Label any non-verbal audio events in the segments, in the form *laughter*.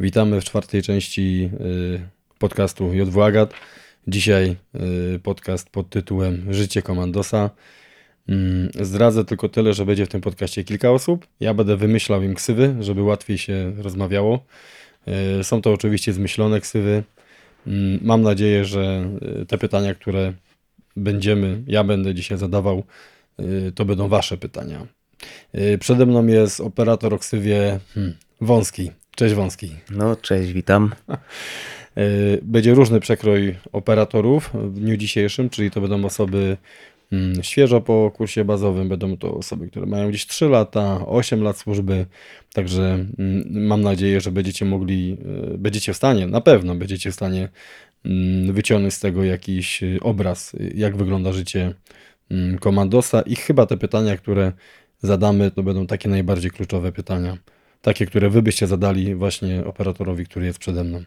Witamy w czwartej części y, podcastu JW Agat. Dzisiaj y, podcast pod tytułem Życie Komandosa. Mm, Zdradzę tylko tyle, że będzie w tym podcaście kilka osób. Ja będę wymyślał im ksywy, żeby łatwiej się rozmawiało. Y, Są to oczywiście zmyślone ksywy. Mm, Mam nadzieję, że te pytania, które będziemy, ja będę dzisiaj zadawał, to będą Wasze pytania. Przede mną jest operator o ksywie hmm, Wąski. Cześć Wąski. No, cześć, witam. *laughs* Y, Będzie różny przekrój operatorów w dniu dzisiejszym, czyli to będą osoby mm, świeżo po kursie bazowym, będą to osoby, które mają gdzieś 3 lata, 8 lat służby, także mm, mam nadzieję, że będziecie mogli, y, będziecie w stanie, na pewno będziecie w stanie mm, wyciągnąć z tego jakiś y, obraz, jak wygląda życie komandosa i chyba te pytania, które zadamy, to będą takie najbardziej kluczowe pytania. Takie, które wy byście zadali właśnie operatorowi, który jest przede mną.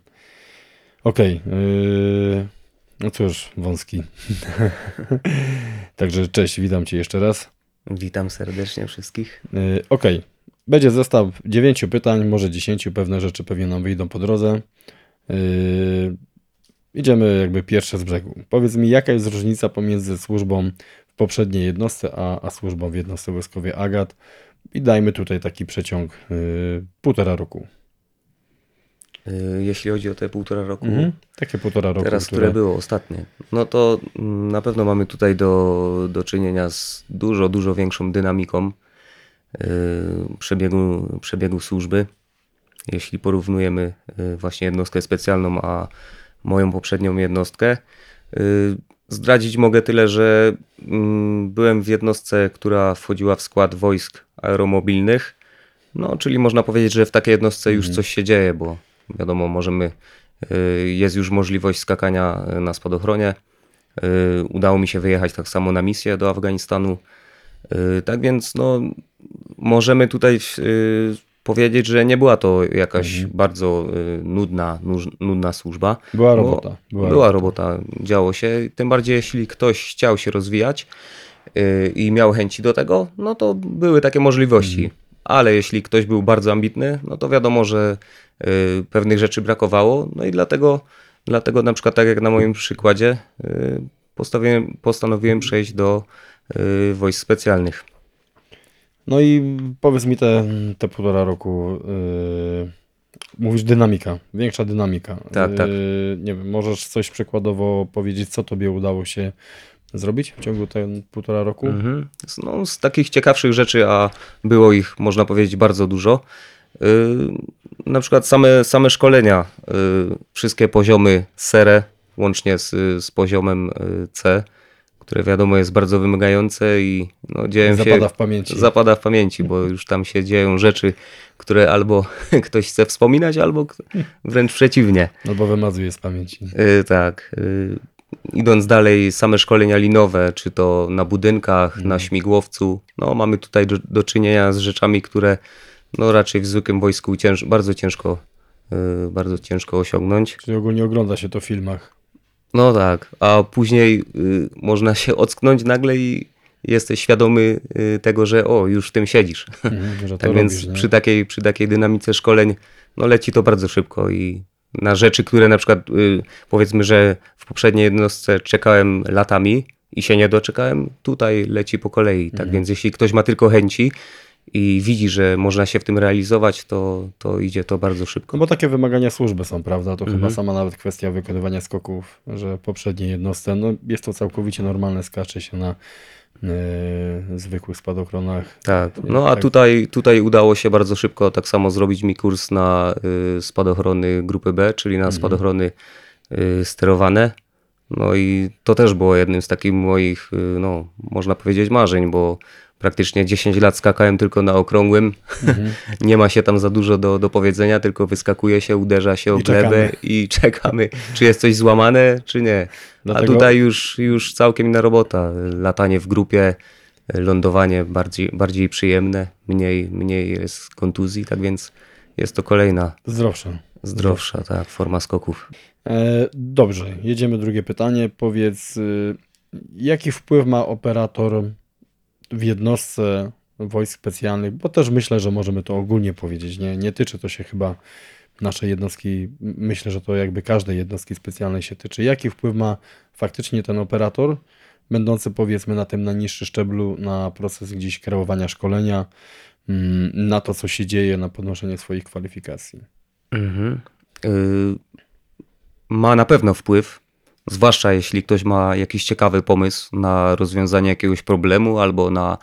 Okej. yy, no cóż, wąski. *laughs* Także cześć, witam cię jeszcze raz. Witam serdecznie wszystkich. Yy, Okej. Będzie zestaw dziewięciu pytań, może dziesięciu. Pewne rzeczy pewnie nam wyjdą po drodze. Yy, Idziemy jakby pierwsze z brzegu. Powiedz mi, jaka jest różnica pomiędzy służbą w poprzedniej jednostce, a, a służbą w jednostce wojskowej Agat? I dajmy tutaj taki przeciąg yy, półtora roku. Y, Jeśli chodzi o te półtora roku, Mhm. Takie półtora roku. teraz, które było ostatnie, no to mm, na pewno mamy tutaj do, do czynienia z dużo, dużo większą dynamiką y, przebiegu, przebiegu służby. Jeśli porównujemy y, właśnie jednostkę specjalną, a moją poprzednią jednostkę, y, zdradzić mogę tyle, że mm, byłem w jednostce, która wchodziła w skład wojsk aeromobilnych. No, czyli można powiedzieć, że w takiej jednostce już coś się dzieje, bo wiadomo, możemy, y, jest już możliwość skakania y, na spadochronie. Y, Udało mi się wyjechać tak samo na misję do Afganistanu. Tak więc, no, możemy tutaj powiedzieć, że nie była to jakaś bardzo y, nudna, nudna służba. Była Bo robota. Była, Była, robota, działo się. Tym bardziej, jeśli ktoś chciał się rozwijać i miał chęci do tego, no to były takie możliwości. Ale jeśli ktoś był bardzo ambitny, no to wiadomo, że yy, pewnych rzeczy brakowało. No i dlatego, dlatego na przykład, tak jak na moim przykładzie, yy, postanowiłem, postanowiłem przejść do wojsk specjalnych. No i powiedz mi te, te półtora roku. Yy, mówisz dynamika, większa dynamika. Tak, tak. Yy, nie wiem, możesz coś przykładowo powiedzieć, co tobie udało się zrobić w ciągu ten półtora roku? Mhm. Z- No, z takich ciekawszych rzeczy, a było ich, można powiedzieć, bardzo dużo. Yy, na przykład same, same szkolenia, yy, wszystkie poziomy SERE, łącznie z, z poziomem yy, C, które wiadomo jest bardzo wymagające i no, dzieją Zapada się, w pamięci. zapada w pamięci, bo już tam się dzieją rzeczy, które albo *laughs* ktoś chce wspominać, albo wręcz przeciwnie. Albo wymazuje z pamięci. Y, tak. y, Idąc dalej, same szkolenia linowe, czy to na budynkach, na śmigłowcu, no mamy tutaj do, do czynienia z rzeczami, które no raczej w zwykłym wojsku cięż, bardzo ciężko, y, bardzo ciężko osiągnąć. Czyli ogólnie ogląda się to w filmach. No tak, a później y, można się ocknąć nagle i jesteś świadomy y, tego, że o, już w tym siedzisz. Mhm, *laughs* Tak więc robisz, nie? przy, takiej, przy takiej dynamice szkoleń no leci to bardzo szybko i na rzeczy, które na przykład y, powiedzmy, że w poprzedniej jednostce czekałem latami i się nie doczekałem, tutaj leci po kolei. Tak Mhm. więc jeśli ktoś ma tylko chęci i widzi, że można się w tym realizować, to, to idzie to bardzo szybko. No bo takie wymagania służby są, prawda? To chyba Mhm. sama nawet kwestia wykonywania skoków, że poprzedniej jednostce, no jest to całkowicie normalne, skacze się na zwykłych spadochronach. Tak, no a tutaj, tutaj udało się bardzo szybko tak samo zrobić mi kurs na y, spadochrony grupy B, czyli Mhm. na spadochrony y, sterowane. No i to też było jednym z takich moich, y, no można powiedzieć marzeń, bo praktycznie 10 lat skakałem tylko na okrągłym. Mhm. *laughs* Nie ma się tam za dużo do, do powiedzenia, tylko wyskakuje się, uderza się o I glebę czekamy. i *laughs* czekamy, czy jest coś złamane, czy nie. Dlatego- A tutaj już, już całkiem inna robota. Latanie w grupie, lądowanie bardziej, bardziej przyjemne, mniej, mniej jest kontuzji, tak więc jest to kolejna Zdrowsze. zdrowsza tak, forma skoków. E, dobrze, jedziemy drugie pytanie. Powiedz, y, jaki wpływ ma operator w jednostce wojsk specjalnych? Bo też myślę, że możemy to ogólnie powiedzieć. Nie, nie tyczy to się chyba naszej jednostki, myślę, że to jakby każdej jednostki specjalnej się tyczy. Jaki wpływ ma faktycznie ten operator, będący powiedzmy na tym najniższym szczeblu, na proces gdzieś kreowania szkolenia, mm, na to, co się dzieje, na podnoszenie swoich kwalifikacji? Mhm. Y, ma na pewno wpływ, zwłaszcza jeśli ktoś ma jakiś ciekawy pomysł na rozwiązanie jakiegoś problemu albo na,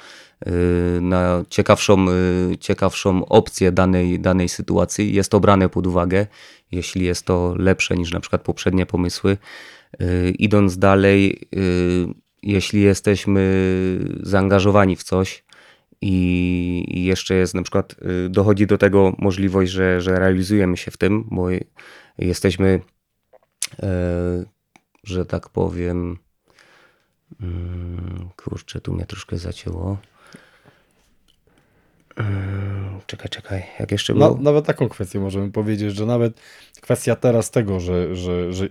y, na ciekawszą, y, ciekawszą opcję danej, danej sytuacji. Jest to brane pod uwagę, jeśli jest to lepsze niż na przykład poprzednie pomysły. Idąc dalej, jeśli jesteśmy zaangażowani w coś, i jeszcze jest na przykład, dochodzi do tego możliwość, że, że realizujemy się w tym, bo jesteśmy że tak powiem. Mm, kurczę, tu mnie troszkę zacięło. E, czekaj, czekaj, jak jeszcze było? Na, nawet taką kwestię możemy powiedzieć, że nawet kwestia teraz tego, że, że, że,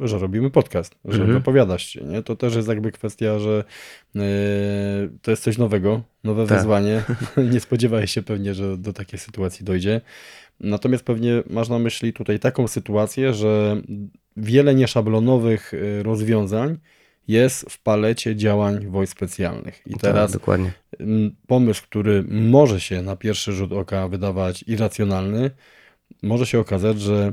że robimy podcast, że mhm. wypowiadasz się, nie? to też jest jakby kwestia, że yy, to jest coś nowego, nowe tak. wyzwanie. *laughs* *laughs* nie spodziewałeś się pewnie, że do takiej sytuacji dojdzie. Natomiast pewnie masz na myśli tutaj taką sytuację, że wiele nieszablonowych y, rozwiązań jest w palecie działań wojsk specjalnych. I tak, teraz tak, pomysł, który może się na pierwszy rzut oka wydawać irracjonalny, może się okazać, że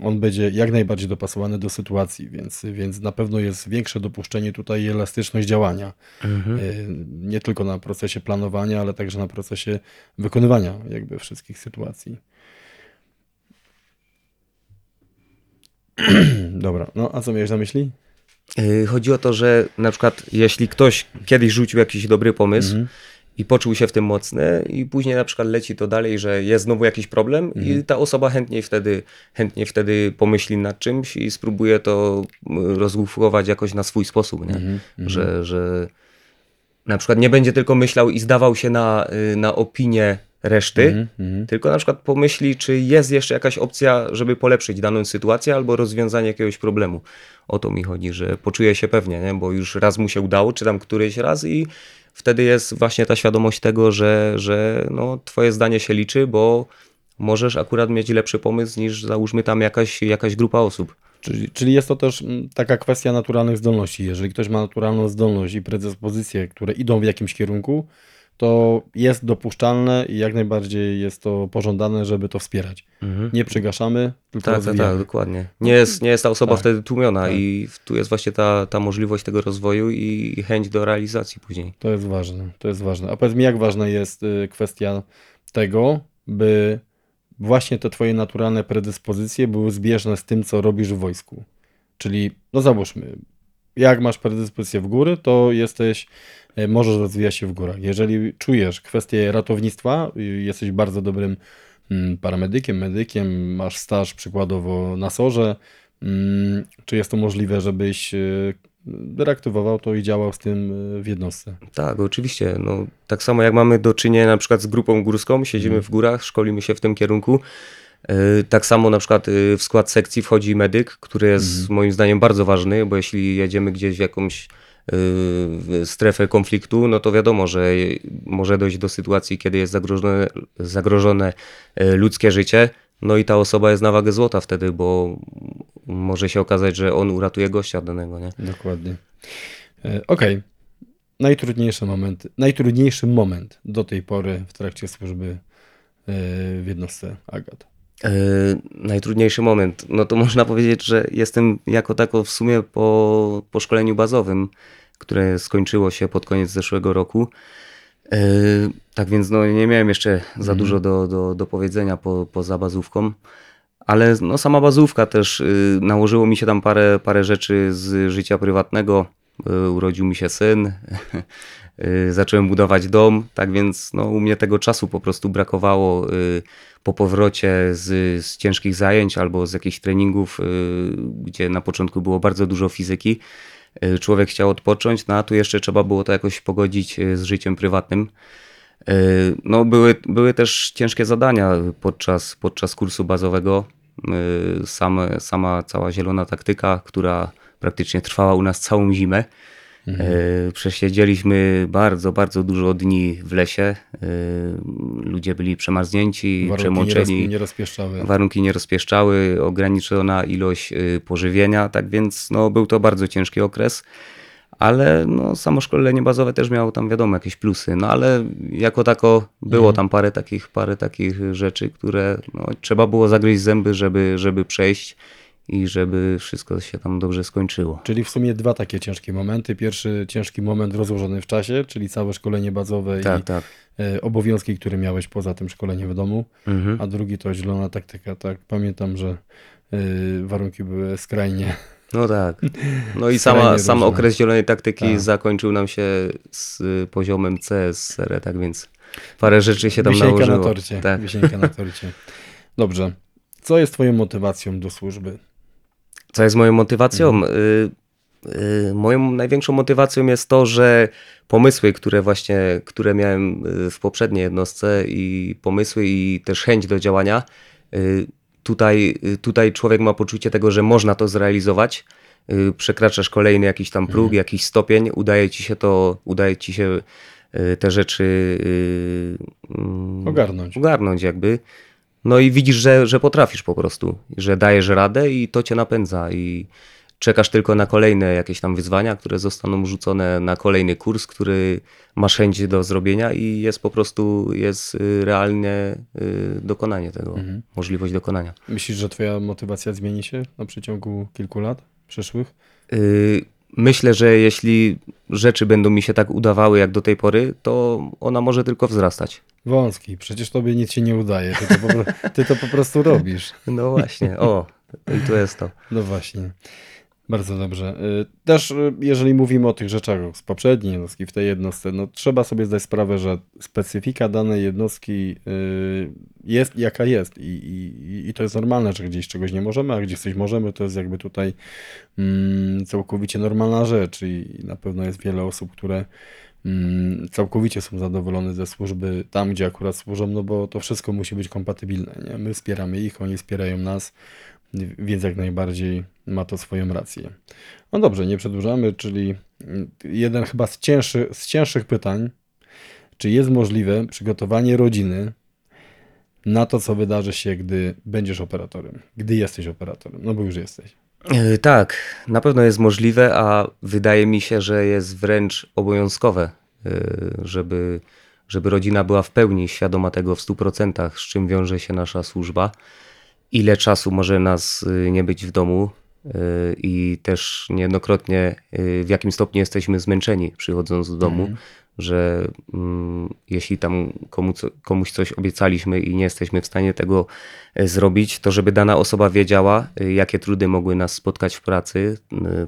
on będzie jak najbardziej dopasowany do sytuacji, więc, więc na pewno jest większe dopuszczenie tutaj i elastyczność działania. Mhm. Y, nie tylko na procesie planowania, ale także na procesie wykonywania jakby wszystkich sytuacji. *clears throat* Dobra, no a co miałeś na myśli? Y, chodzi o to, że na przykład jeśli ktoś kiedyś rzucił jakiś dobry pomysł mhm. i poczuł się w tym mocny i później na przykład leci to dalej, że jest znowu jakiś problem mhm. i ta osoba chętniej wtedy, chętnie wtedy pomyśli nad czymś i spróbuje to rozgłufować jakoś na swój sposób, nie? Mhm. Że, że na przykład nie będzie tylko myślał i zdawał się na, y, na opinię reszty, mm -hmm. tylko na przykład pomyśli, czy jest jeszcze jakaś opcja, żeby polepszyć daną sytuację albo rozwiązanie jakiegoś problemu. O to mi chodzi, że poczuję się pewnie, nie? bo już raz mu się udało, czy tam któryś raz i wtedy jest właśnie ta świadomość tego, że, że no, twoje zdanie się liczy, bo możesz akurat mieć lepszy pomysł niż załóżmy tam jakaś, jakaś grupa osób. Czyli, czyli jest to też mm, taka kwestia naturalnych zdolności. Jeżeli ktoś ma naturalną zdolność i predyspozycje, które idą w jakimś kierunku, to jest dopuszczalne i jak najbardziej jest to pożądane, żeby to wspierać. Mhm. Nie przygaszamy, tylko Tak, tak, tak, dokładnie. Nie jest, nie jest ta osoba tak, wtedy tłumiona tak. i tu jest właśnie ta, ta możliwość tego rozwoju i chęć do realizacji później. To jest ważne, to jest ważne. A powiedz mi, jak ważna jest y, kwestia tego, by właśnie te twoje naturalne predyspozycje były zbieżne z tym, co robisz w wojsku. Czyli, no załóżmy, jak masz predyspozycję w góry, to jesteś E, możesz rozwijać się w górach. Jeżeli czujesz kwestię ratownictwa, jesteś bardzo dobrym mm, paramedykiem, medykiem, masz staż przykładowo na sorze, mm, czy jest to możliwe, żebyś e, reaktywował to i działał z tym e, w jednostce. Tak, oczywiście. No, tak samo jak mamy do czynienia na przykład z grupą górską, siedzimy mm. w górach, szkolimy się w tym kierunku. Tak samo na przykład w skład sekcji wchodzi medyk, który jest mm. moim zdaniem bardzo ważny, bo jeśli jedziemy gdzieś w jakąś strefę konfliktu, no to wiadomo, że może dojść do sytuacji, kiedy jest zagrożone, zagrożone e, ludzkie życie. No i ta osoba jest na wagę złota wtedy, bo może się okazać, że on uratuje gościa danego. Nie? Dokładnie. E, okej. Okay. Najtrudniejszy moment, najtrudniejszy moment do tej pory w trakcie służby e, w jednostce Agat. Yy, najtrudniejszy moment. No to *laughs* można powiedzieć, że jestem jako tako w sumie po, po szkoleniu bazowym, które skończyło się pod koniec zeszłego roku. Yy, tak więc no, nie miałem jeszcze za mhm. dużo do, do, do powiedzenia po, poza bazówką. Ale no, sama bazówka też yy, nałożyło mi się tam parę, parę rzeczy z życia prywatnego. Yy, urodził mi się syn, *laughs* zacząłem budować dom, tak więc no, u mnie tego czasu po prostu brakowało yy, po powrocie z, z ciężkich zajęć albo z jakichś treningów, gdzie na początku było bardzo dużo fizyki Y, człowiek chciał odpocząć, no a tu jeszcze trzeba było to jakoś pogodzić y, z życiem prywatnym. Y, no, były, były też ciężkie zadania podczas, podczas kursu bazowego. Same, sama cała zielona taktyka, która praktycznie trwała u nas całą zimę. E, Przesiedzieliśmy bardzo, bardzo dużo dni w lesie. E, Ludzie byli przemarznięci, Warunki nie, roz, przemoczeni. nie rozpieszczały. Warunki nie rozpieszczały, ograniczona ilość y, pożywienia, tak więc no, był to bardzo ciężki okres. Ale no, samo szkolenie bazowe też miało tam wiadomo jakieś plusy, no ale jako tako było tam parę takich, parę takich rzeczy, które no, trzeba było zagryźć zęby, żeby, żeby przejść i żeby wszystko się tam dobrze skończyło. Czyli w sumie dwa takie ciężkie momenty. Pierwszy ciężki moment rozłożony w czasie, czyli całe szkolenie bazowe Tak, i tak. e, obowiązki, które miałeś poza tym szkoleniem w domu. Mhm. A drugi to zielona taktyka. Tak, pamiętam, że e, warunki były skrajnie. No tak. *laughs* No i sama, sam okres zielonej taktyki Tak. zakończył nam się z poziomem C z sery, tak więc parę rzeczy się tam Wisienka nałożyło. na torcie. Tak. Wisienka na torcie. *laughs* Dobrze. Co jest twoją motywacją do służby? Co jest moją motywacją? Mhm. Y, y, moją największą motywacją jest to, że pomysły, które właśnie, które miałem y, w poprzedniej jednostce i pomysły i też chęć do działania, tutaj, tutaj człowiek ma poczucie tego, że można to zrealizować. Przekraczasz kolejny jakiś tam Mhm. próg, jakiś stopień, udaje ci się to, udaje ci się te rzeczy mm, Ogarnąć. ogarnąć jakby. No i widzisz, że, że potrafisz po prostu, że dajesz radę i to cię napędza i czekasz tylko na kolejne jakieś tam wyzwania, które zostaną rzucone na kolejny kurs, który masz chęć do zrobienia i jest po prostu, jest y, realnie y, dokonanie tego, możliwość dokonania. Myślisz, że twoja motywacja zmieni się na przeciągu kilku lat przyszłych? Y, Myślę, że jeśli rzeczy będą mi się tak udawały jak do tej pory, to ona może tylko wzrastać. Wąski, przecież tobie nic się nie udaje. Ty to po, *laughs* ty to po prostu robisz. No właśnie, o, i to jest to. No właśnie. Bardzo dobrze. Y, Też y, jeżeli mówimy o tych rzeczach z poprzedniej jednostki, w tej jednostce, no trzeba sobie zdać sprawę, że specyfika danej jednostki y, jest jaka jest i, i, i to jest normalne, że gdzieś czegoś nie możemy, a gdzieś coś możemy, to jest jakby tutaj mm, całkowicie normalna rzecz i na pewno jest wiele osób, które całkowicie są zadowolone ze służby tam, gdzie akurat służą, no bo to wszystko musi być kompatybilne, nie? My wspieramy ich, oni wspierają nas, więc jak najbardziej ma to swoją rację. No dobrze, nie przedłużamy, czyli mm, jeden chyba z, cięższy, z cięższych pytań, czy jest możliwe przygotowanie rodziny na to, co wydarzy się, gdy będziesz operatorem, gdy jesteś operatorem, no bo już jesteś. E, Tak, na pewno jest możliwe, a wydaje mi się, że jest wręcz obowiązkowe, e, żeby, żeby rodzina była w pełni świadoma tego w 100%, z czym wiąże się nasza służba, ile czasu może nas e, nie być w domu i też niejednokrotnie w jakim stopniu jesteśmy zmęczeni przychodząc do domu, że mm, jeśli tam komu, komuś coś obiecaliśmy i nie jesteśmy w stanie tego e, zrobić, to żeby dana osoba wiedziała, e, jakie trudy mogły nas spotkać w pracy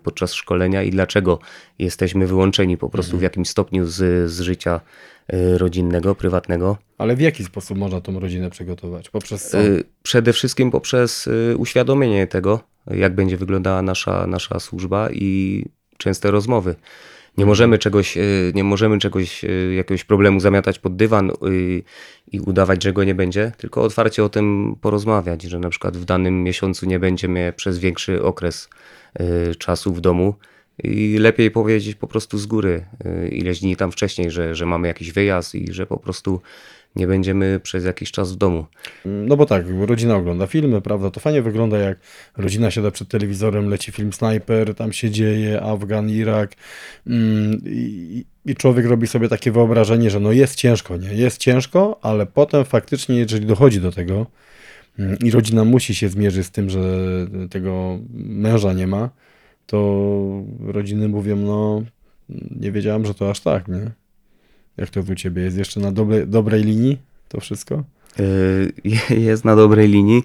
podczas szkolenia i dlaczego jesteśmy wyłączeni po prostu w jakimś stopniu z, z życia e, rodzinnego, prywatnego. Ale w jaki sposób można tą rodzinę przygotować? Poprzez co? Przede wszystkim poprzez uświadomienie tego, jak będzie wyglądała nasza, nasza służba i częste rozmowy. Nie możemy czegoś, y, nie możemy czegoś, y, jakiegoś problemu zamiatać pod dywan y, i udawać, że go nie będzie, tylko otwarcie o tym porozmawiać, że na przykład w danym miesiącu nie będzie mnie przez większy okres czasu w domu. I lepiej powiedzieć po prostu z góry, y, ileś dni tam wcześniej, że, że mamy jakiś wyjazd i że po prostu nie będziemy przez jakiś czas w domu. No bo tak, rodzina ogląda filmy, prawda? To fajnie wygląda, jak rodzina siada przed telewizorem, leci film Sniper, tam się dzieje, Afgan, Irak mm, i, i człowiek robi sobie takie wyobrażenie, że no jest ciężko, nie? Jest ciężko, ale potem faktycznie, jeżeli dochodzi do tego mm, i rodzina musi się zmierzyć z tym, że tego męża nie ma, to rodziny mówią, no nie wiedziałam, że to aż tak, nie? Jak to u ciebie jest jeszcze na dobre, dobrej linii to wszystko? Y, jest na dobrej linii,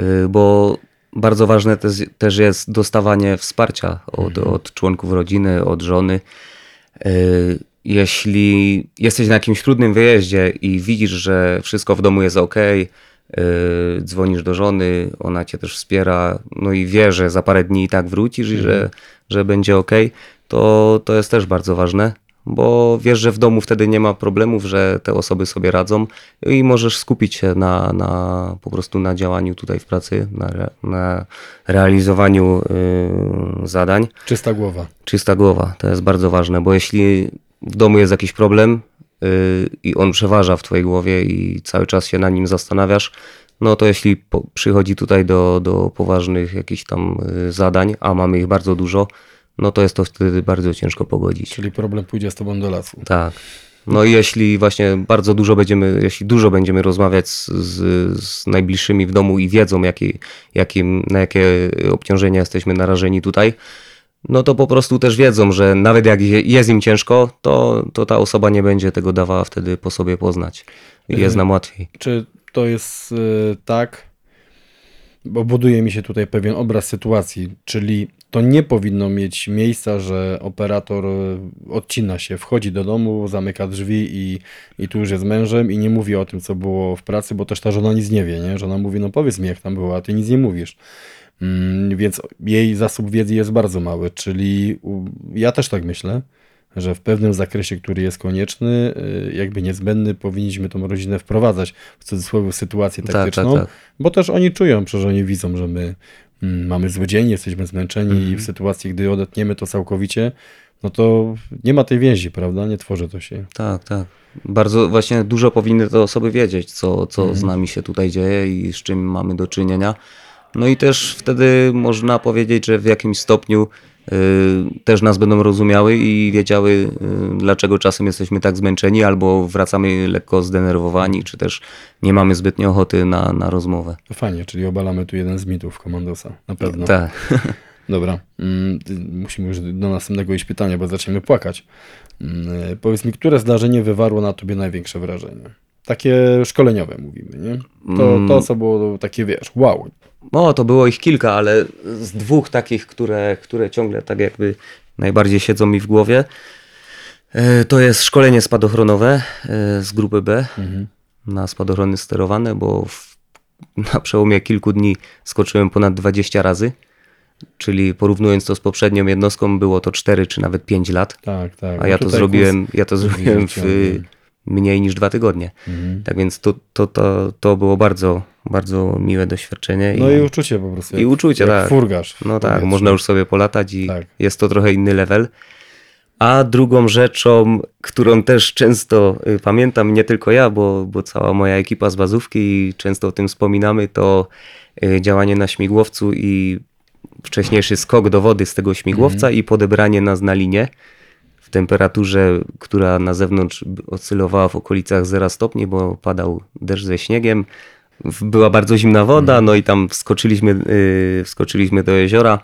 y, bo bardzo ważne też, jest dostawanie wsparcia od, od członków rodziny, od żony. Y, Jeśli jesteś na jakimś trudnym wyjeździe i widzisz, że wszystko w domu jest ok, dzwonisz do żony, ona cię też wspiera, no i wie, że za parę dni i tak wrócisz i że, że będzie ok, to, to jest też bardzo ważne, bo wiesz, że w domu wtedy nie ma problemów, że te osoby sobie radzą i możesz skupić się na, na po prostu na działaniu tutaj w pracy, na, re, na realizowaniu y, zadań. Czysta głowa. Czysta głowa, to jest bardzo ważne, bo jeśli w domu jest jakiś problem y, i on przeważa w twojej głowie i cały czas się na nim zastanawiasz, no to jeśli przychodzi tutaj do, do poważnych jakichś tam y, zadań, a mamy ich bardzo dużo, no to jest to wtedy bardzo ciężko pogodzić. Czyli problem pójdzie z tobą do lasu. Tak. No i jeśli właśnie bardzo dużo będziemy, jeśli dużo będziemy rozmawiać z, z, z najbliższymi w domu i wiedzą, jakie, jakim, na jakie obciążenia jesteśmy narażeni tutaj, no to po prostu też wiedzą, że nawet jak je- jest im ciężko, to, to ta osoba nie będzie tego dawała wtedy po sobie poznać. I jest nam łatwiej. Czy to jest y, tak, bo buduje mi się tutaj pewien obraz sytuacji, czyli to nie powinno mieć miejsca, że operator y, odcina się, wchodzi do domu, zamyka drzwi i, i tu już jest mężem i nie mówi o tym, co było w pracy, bo też ta żona nic nie wie, nie? Żona mówi, no powiedz mi, jak tam było, a ty nic nie mówisz. Mm, więc jej zasób wiedzy jest bardzo mały, czyli ja też tak myślę, że w pewnym zakresie, który jest konieczny, y, jakby niezbędny, powinniśmy tą rodzinę wprowadzać w cudzysłowie sytuację Tak, taktyczną, tak, tak. bo też oni czują, przecież oni widzą, że my mm, mamy zły dzień, jesteśmy zmęczeni Mhm. i w sytuacji, gdy odetniemy to całkowicie, no to nie ma tej więzi, prawda? Nie tworzy to się. Tak, tak. Bardzo właśnie dużo powinny te osoby wiedzieć, co, co Mhm. z nami się tutaj dzieje i z czym mamy do czynienia. No i też wtedy można powiedzieć, że w jakimś stopniu y, też nas będą rozumiały i wiedziały, y, dlaczego czasem jesteśmy tak zmęczeni, albo wracamy lekko zdenerwowani, czy też nie mamy zbytnio ochoty na, na rozmowę. Fajnie, czyli obalamy tu jeden z mitów komandosa, na pewno. Tak. *laughs* Dobra, mm, musimy już do następnego iść pytania, bo zaczniemy płakać. Mm, Powiedz mi, które zdarzenie wywarło na tobie największe wrażenie? Takie szkoleniowe mówimy, nie? To, Mm. to co było takie, wiesz, wow. No, to było ich kilka, ale z dwóch takich, które, które ciągle tak jakby najbardziej siedzą mi w głowie, e, to jest szkolenie spadochronowe e, z grupy B Mhm. na spadochrony sterowane, bo w, na przełomie kilku dni skoczyłem ponad 20 razy, czyli porównując to z poprzednią jednostką, było to 4 czy nawet 5 lat, Tak, tak. a No ja to zrobiłem, ja to zrobiłem w mniej niż dwa tygodnie. Mhm. Tak więc to, to, to, to było bardzo, bardzo miłe doświadczenie. No i uczucie po prostu. I jak- uczucie, jak tak. furgasz. No tak, powietrzu. można już sobie polatać i Tak. jest to trochę inny level. A drugą rzeczą, którą też często y, pamiętam, nie tylko ja, bo, bo cała moja ekipa z bazówki i często o tym wspominamy, to y, działanie na śmigłowcu i wcześniejszy skok do wody z tego śmigłowca i podebranie nas na linię w temperaturze, która na zewnątrz oscylowała w okolicach 0 stopni, bo padał deszcz ze śniegiem. Była bardzo zimna woda, no i tam wskoczyliśmy, yy, wskoczyliśmy do jeziora.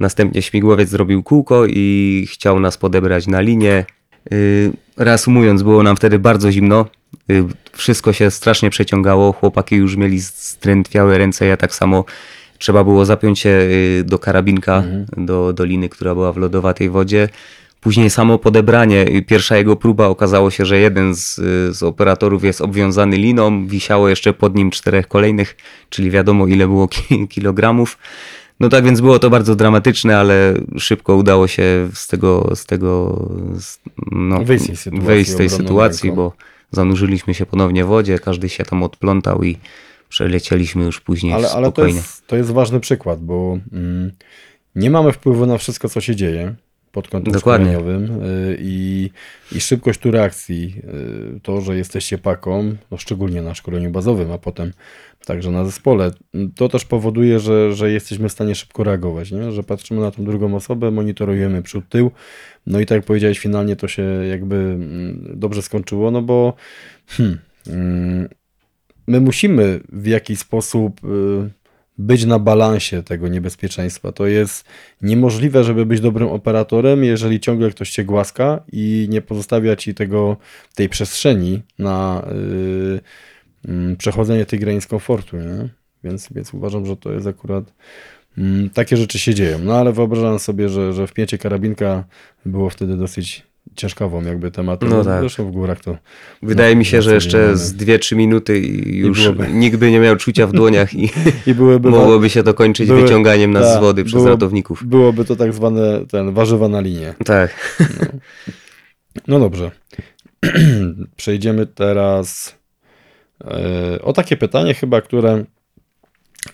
Następnie śmigłowiec zrobił kółko i chciał nas podebrać na linię. Yy, Reasumując, było nam wtedy bardzo zimno. Yy, Wszystko się strasznie przeciągało. Chłopaki już mieli strętwiałe ręce, ja tak samo. Trzeba było zapiąć się do karabinka, do, do liny, która była w lodowatej wodzie. Później samo podebranie. Yy, Pierwsza jego próba okazało się, że jeden z, yy, z operatorów jest obwiązany liną. Wisiało jeszcze pod nim czterech kolejnych, czyli wiadomo ile było ki- *laughs* kilogramów. No tak więc było to bardzo dramatyczne, ale szybko udało się z tego, z tego z, no, Wyjść z tej sytuacji wyjść z tej sytuacji, ręką. bo zanurzyliśmy się ponownie w wodzie, każdy się tam odplątał i przelecieliśmy już później Ale, ale to, spokojnie. jest, to jest ważny przykład, bo mm, nie mamy wpływu na wszystko, co się dzieje pod kątem Dokładnie. szkoleniowym y, i, i szybkość tu reakcji, y, to, że jesteście paką, no szczególnie na szkoleniu bazowym, a potem także na zespole, to też powoduje, że, że jesteśmy w stanie szybko reagować, nie? że patrzymy na tą drugą osobę, monitorujemy przód, tył, no i tak jak powiedziałeś, finalnie to się jakby mm, dobrze skończyło, no bo hmm, mm, my musimy w jakiś sposób y, być na balansie tego niebezpieczeństwa. To jest niemożliwe, żeby być dobrym operatorem, jeżeli ciągle ktoś cię głaska i nie pozostawia ci tego, tej przestrzeni na y, mm, przechodzenie tych granic komfortu. Nie? Więc, więc uważam, że to jest akurat. mm, Takie rzeczy się dzieją. No ale wyobrażam sobie, że, że wpięcie karabinka było wtedy dosyć ciężkową jakby tematem. No tak. Zresztą w górach to. Wydaje mi się, że jeszcze z 2-3 minuty i już byłoby. nikt by nie miał czucia w dłoniach i *laughs* I byłyby mogłoby się to kończyć były- wyciąganiem nas tak, z wody przez było- ratowników. Byłoby to tak zwane ten warzywa na linię. Tak. No dobrze. *clears throat* Przejdziemy teraz e, o takie pytanie chyba, które,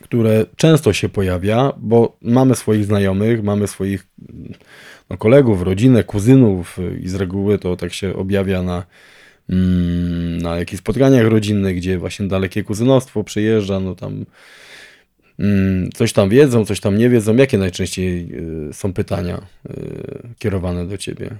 które często się pojawia, bo mamy swoich znajomych, mamy swoich no, kolegów, rodzinę, kuzynów y, i z reguły to tak się objawia na, mm, na jakichś spotkaniach rodzinnych, gdzie właśnie dalekie kuzynostwo przyjeżdża, no tam mm, coś tam wiedzą, coś tam nie wiedzą. Jakie najczęściej y, są pytania y, kierowane do ciebie?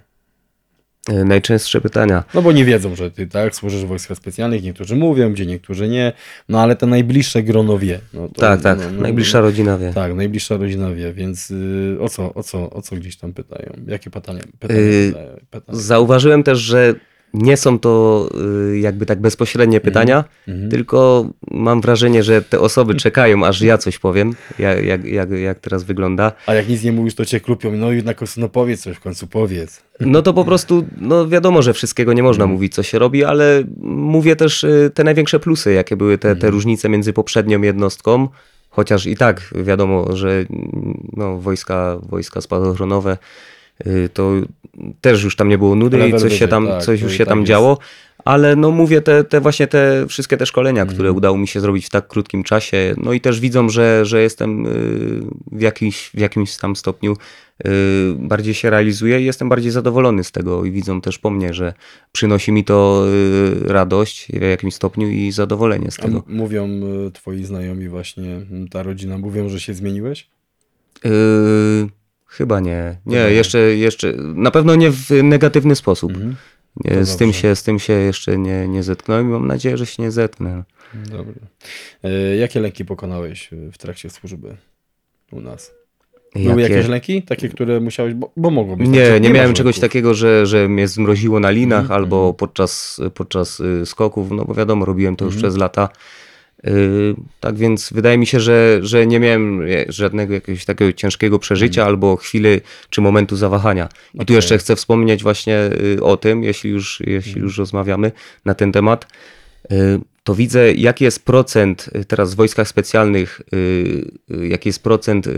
E, Najczęstsze pytania. No bo nie wiedzą, że ty tak służysz w wojskach specjalnych, niektórzy mówią, gdzie niektórzy nie, no ale te najbliższe grono wie. No to, Tak, tak. no, no, Najbliższa rodzina wie. Tak, najbliższa rodzina wie, więc y, o, co, o, co, o co gdzieś tam pytają? Jakie pytania? pytania, Y, pytania, pytania? Zauważyłem też, że nie są to y, jakby tak bezpośrednie pytania, Mhm. tylko mam wrażenie, że te osoby czekają, aż ja coś powiem, jak, jak, jak, jak teraz wygląda. A jak nic nie mówisz, to cię klupią. No jednak no powiedz coś w końcu, powiedz. No to po prostu, no wiadomo, że wszystkiego nie można mówić, co się robi, ale mówię też y, te największe plusy, jakie były te, te różnice między poprzednią jednostką, chociaż i tak wiadomo, że mm, no, wojska, wojska spadochronowe to też już tam nie było nudy Level i coś się tam, tak, coś już i się tak tam jest. działo, ale no mówię te, te właśnie te wszystkie te szkolenia, Mhm. które udało mi się zrobić w tak krótkim czasie, no i też widzą, że, że jestem y, w jakimś, w jakimś tam stopniu y, bardziej się realizuję i jestem bardziej zadowolony z tego i widzą też po mnie, że przynosi mi to y, radość w jakimś stopniu i zadowolenie z A tego. m- mówią y, twoi znajomi właśnie, ta rodzina, mówią, że się zmieniłeś? Y, chyba nie. Nie, Chyba nie. jeszcze, jeszcze, na pewno nie w negatywny sposób. Mhm. Nie, z, tym dobrze. się, z tym się jeszcze nie, nie zetknąłem i mam nadzieję, że się nie zetknę. Dobra. Y, jakie lęki pokonałeś y, w trakcie służby u nas? Były Jakie- jakieś lęki? Takie, które musiałeś, bo, bo mogło być. tak, Nie, że nie masz miałem czegoś takiego, że, że mnie zmroziło na linach Mhm, albo mhm. podczas, podczas y, skoków, no bo wiadomo, robiłem to już Mhm. przez lata. Y, Tak więc wydaje mi się, że, że nie miałem e, żadnego jakiegoś takiego ciężkiego przeżycia albo chwili czy momentu zawahania. I tu Mhm. Okej. jeszcze chcę wspomnieć właśnie y, o tym, jeśli już, jeśli Mhm. już rozmawiamy na ten temat. y, To widzę, jaki jest procent teraz w wojskach specjalnych, jaki jest procent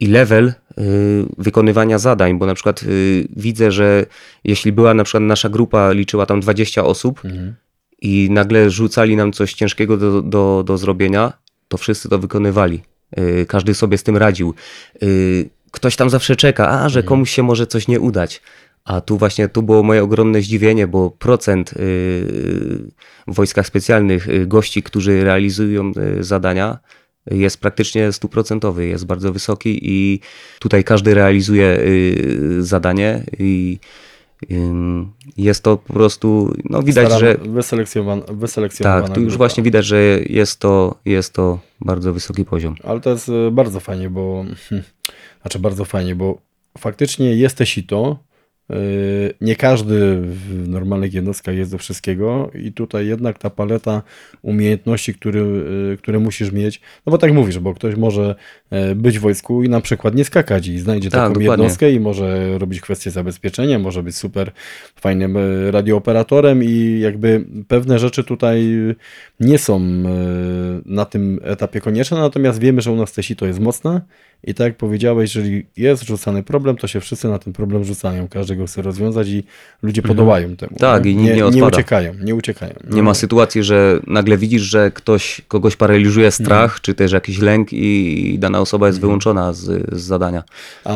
i level wykonywania zadań, bo na przykład widzę, że jeśli była na przykład nasza grupa liczyła tam 20 osób Mhm. I nagle rzucali nam coś ciężkiego do, do, do zrobienia, to wszyscy to wykonywali. Y, Każdy sobie z tym radził. Y, Ktoś tam zawsze czeka, a że komuś się może coś nie udać. A tu właśnie tu było moje ogromne zdziwienie, bo procent y, w wojskach specjalnych gości, którzy realizują zadania, jest praktycznie stuprocentowy, jest bardzo wysoki i tutaj każdy realizuje zadanie i jest to po prostu, no widać, Staram- że Wyselekcjonowana, wyselekcjonowana tak, tu już grupa. właśnie widać, że jest to, jest to bardzo wysoki poziom. Ale to jest y, bardzo fajnie, bo *laughs* znaczy bardzo fajnie, bo faktycznie jesteś i to. Y, Nie każdy w normalnych jednostkach jest do wszystkiego i tutaj jednak ta paleta umiejętności, który, y, które musisz mieć, no bo tak mówisz, bo ktoś może e, być w wojsku i na przykład nie skakać i znajdzie Tak, taką dokładnie. jednostkę i może robić kwestie zabezpieczenia, może być super fajnym e, radiooperatorem i jakby pewne rzeczy tutaj nie są e, na tym etapie konieczne, natomiast wiemy, że u nas te sito jest mocne i tak jak powiedziałeś, jeżeli jest rzucany problem, to się wszyscy na ten problem rzucają, każdy go chce rozwiązać i ludzie podołają temu. Tak, i nikt nie nie odpada. uciekają, nie uciekają. Nie ma sytuacji, że nagle widzisz, że ktoś, kogoś paraliżuje strach, Mhm. czy też jakiś lęk i, i dana osoba jest wyłączona z, z zadania. A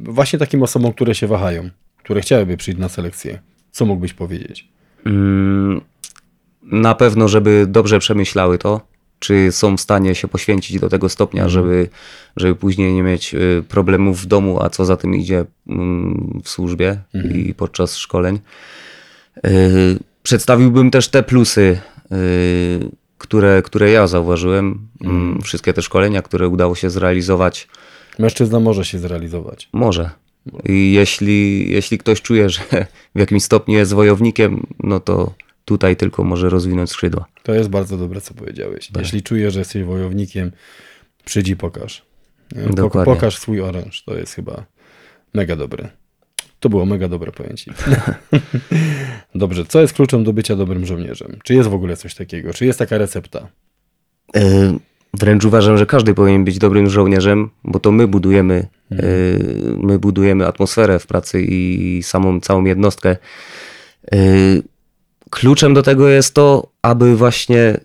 właśnie takim osobom, które się wahają, które chciałyby przyjść na selekcję, co mógłbyś powiedzieć? Mm, Na pewno, żeby dobrze przemyślały to, czy są w stanie się poświęcić do tego stopnia, żeby, żeby później nie mieć y, problemów w domu, a co za tym idzie mm, w służbie i podczas szkoleń. Y, Przedstawiłbym też te plusy, y, które, które ja zauważyłem. Mm, Wszystkie te szkolenia, które udało się zrealizować. Mężczyzna może się zrealizować. Może. I jeśli, jeśli ktoś czuje, że w jakimś stopniu jest wojownikiem, no to tutaj tylko może rozwinąć skrzydła. To jest bardzo dobre, co powiedziałeś. Tak. Jeśli czujesz, że jesteś wojownikiem, przyjdź i pokaż. Nie? Pok- Dokładnie. Pokaż swój oręż. To jest chyba mega dobre. To było mega dobre pojęcie. *laughs* Dobrze, co jest kluczem do bycia dobrym żołnierzem? Czy jest w ogóle coś takiego? Czy jest taka recepta? Y, Wręcz uważam, że każdy powinien być dobrym żołnierzem, bo to my budujemy, y, my budujemy atmosferę w pracy i samą całą jednostkę. Y, Kluczem do tego jest to, aby właśnie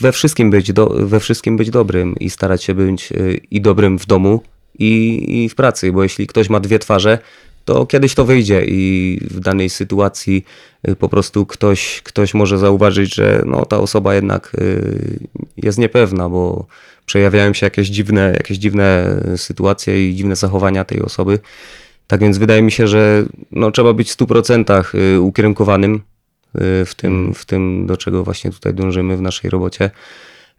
we wszystkim być, do, we wszystkim być dobrym i starać się być y, i dobrym w domu, i, i w pracy, bo jeśli ktoś ma dwie twarze, to kiedyś to wyjdzie i w danej sytuacji y, po prostu ktoś, ktoś może zauważyć, że no, ta osoba jednak y, jest niepewna, bo przejawiają się jakieś dziwne, jakieś dziwne sytuacje i dziwne zachowania tej osoby. Tak więc wydaje mi się, że no, trzeba być w 100% y, ukierunkowanym w tym, w tym, do czego właśnie tutaj dążymy w naszej robocie.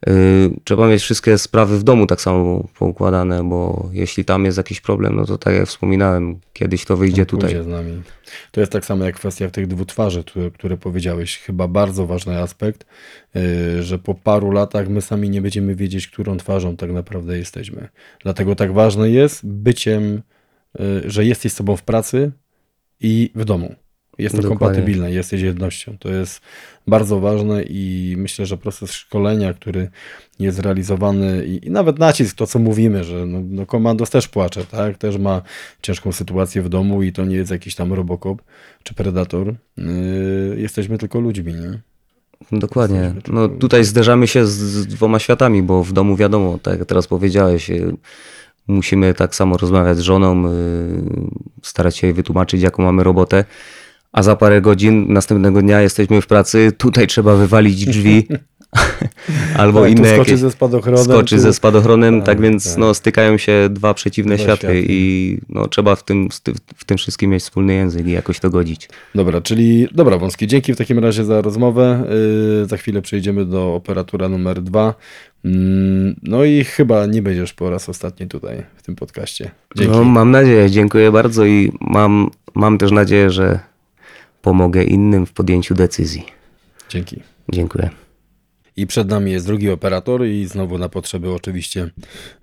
Y, Trzeba mieć wszystkie sprawy w domu tak samo poukładane, bo jeśli tam jest jakiś problem, no to tak jak wspominałem, kiedyś to wyjdzie tutaj. Pójdzie z nami. To jest tak samo jak kwestia tych dwóch twarzy, które, które powiedziałeś. Chyba bardzo ważny aspekt, yy, że po paru latach my sami nie będziemy wiedzieć, którą twarzą tak naprawdę jesteśmy. Dlatego tak ważne jest byciem, że jesteś sobą w pracy i w domu. Jest to Dokładnie. kompatybilne, jesteś jednością. To jest bardzo ważne i myślę, że proces szkolenia, który jest realizowany i, i nawet nacisk, to co mówimy, że no, no komandos też płacze, tak? Też ma ciężką sytuację w domu i to nie jest jakiś tam robokop czy predator. Yy, jesteśmy tylko ludźmi, nie? Dokładnie. No tutaj zderzamy się z, z dwoma światami, bo w domu wiadomo, tak jak teraz powiedziałeś, y, musimy tak samo rozmawiać z żoną, y, starać się jej wytłumaczyć, jaką mamy robotę, a za parę godzin następnego dnia jesteśmy w pracy, tutaj trzeba wywalić drzwi *laughs* albo Tak, inne skoczy jakieś... ze spadochronem. skoczy tu- ze spadochronem, tak, Tak, więc tak. No, stykają się dwa przeciwne światy światy. i no, trzeba w tym, w tym wszystkim mieć wspólny język i jakoś to godzić. Dobra, czyli dobra, Wąski, dzięki w takim razie za rozmowę. Yy, za chwilę przejdziemy do operatora numer dwa. Mm, no i chyba nie będziesz po raz ostatni tutaj w tym podcaście. Dzięki. No, mam nadzieję, dziękuję bardzo i mam, mam też nadzieję, że pomogę innym w podjęciu decyzji. Dzięki. Dziękuję. I przed nami jest drugi operator i znowu na potrzeby oczywiście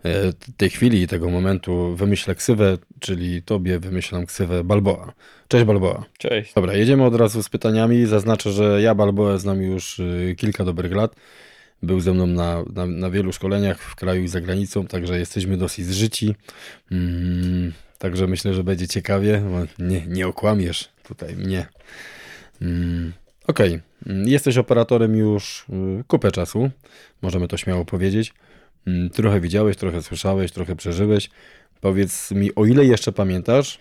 e, tej chwili i tego momentu wymyślę ksywę, czyli tobie wymyślam ksywę Balboa. Cześć Balboa. Cześć. Dobra, jedziemy od razu z pytaniami. Zaznaczę, że ja Balboa znam już y, kilka dobrych lat. Był ze mną na, na, na wielu szkoleniach w kraju i za granicą, także jesteśmy dosyć zżyci. Mm, także myślę, że będzie ciekawie. bo Nie, nie okłamiesz tutaj mnie. Mm, Okej, Mm, jesteś operatorem już y, kupę czasu, możemy to śmiało powiedzieć. Mm, Trochę widziałeś, trochę słyszałeś, trochę przeżyłeś. Powiedz mi, o ile jeszcze pamiętasz,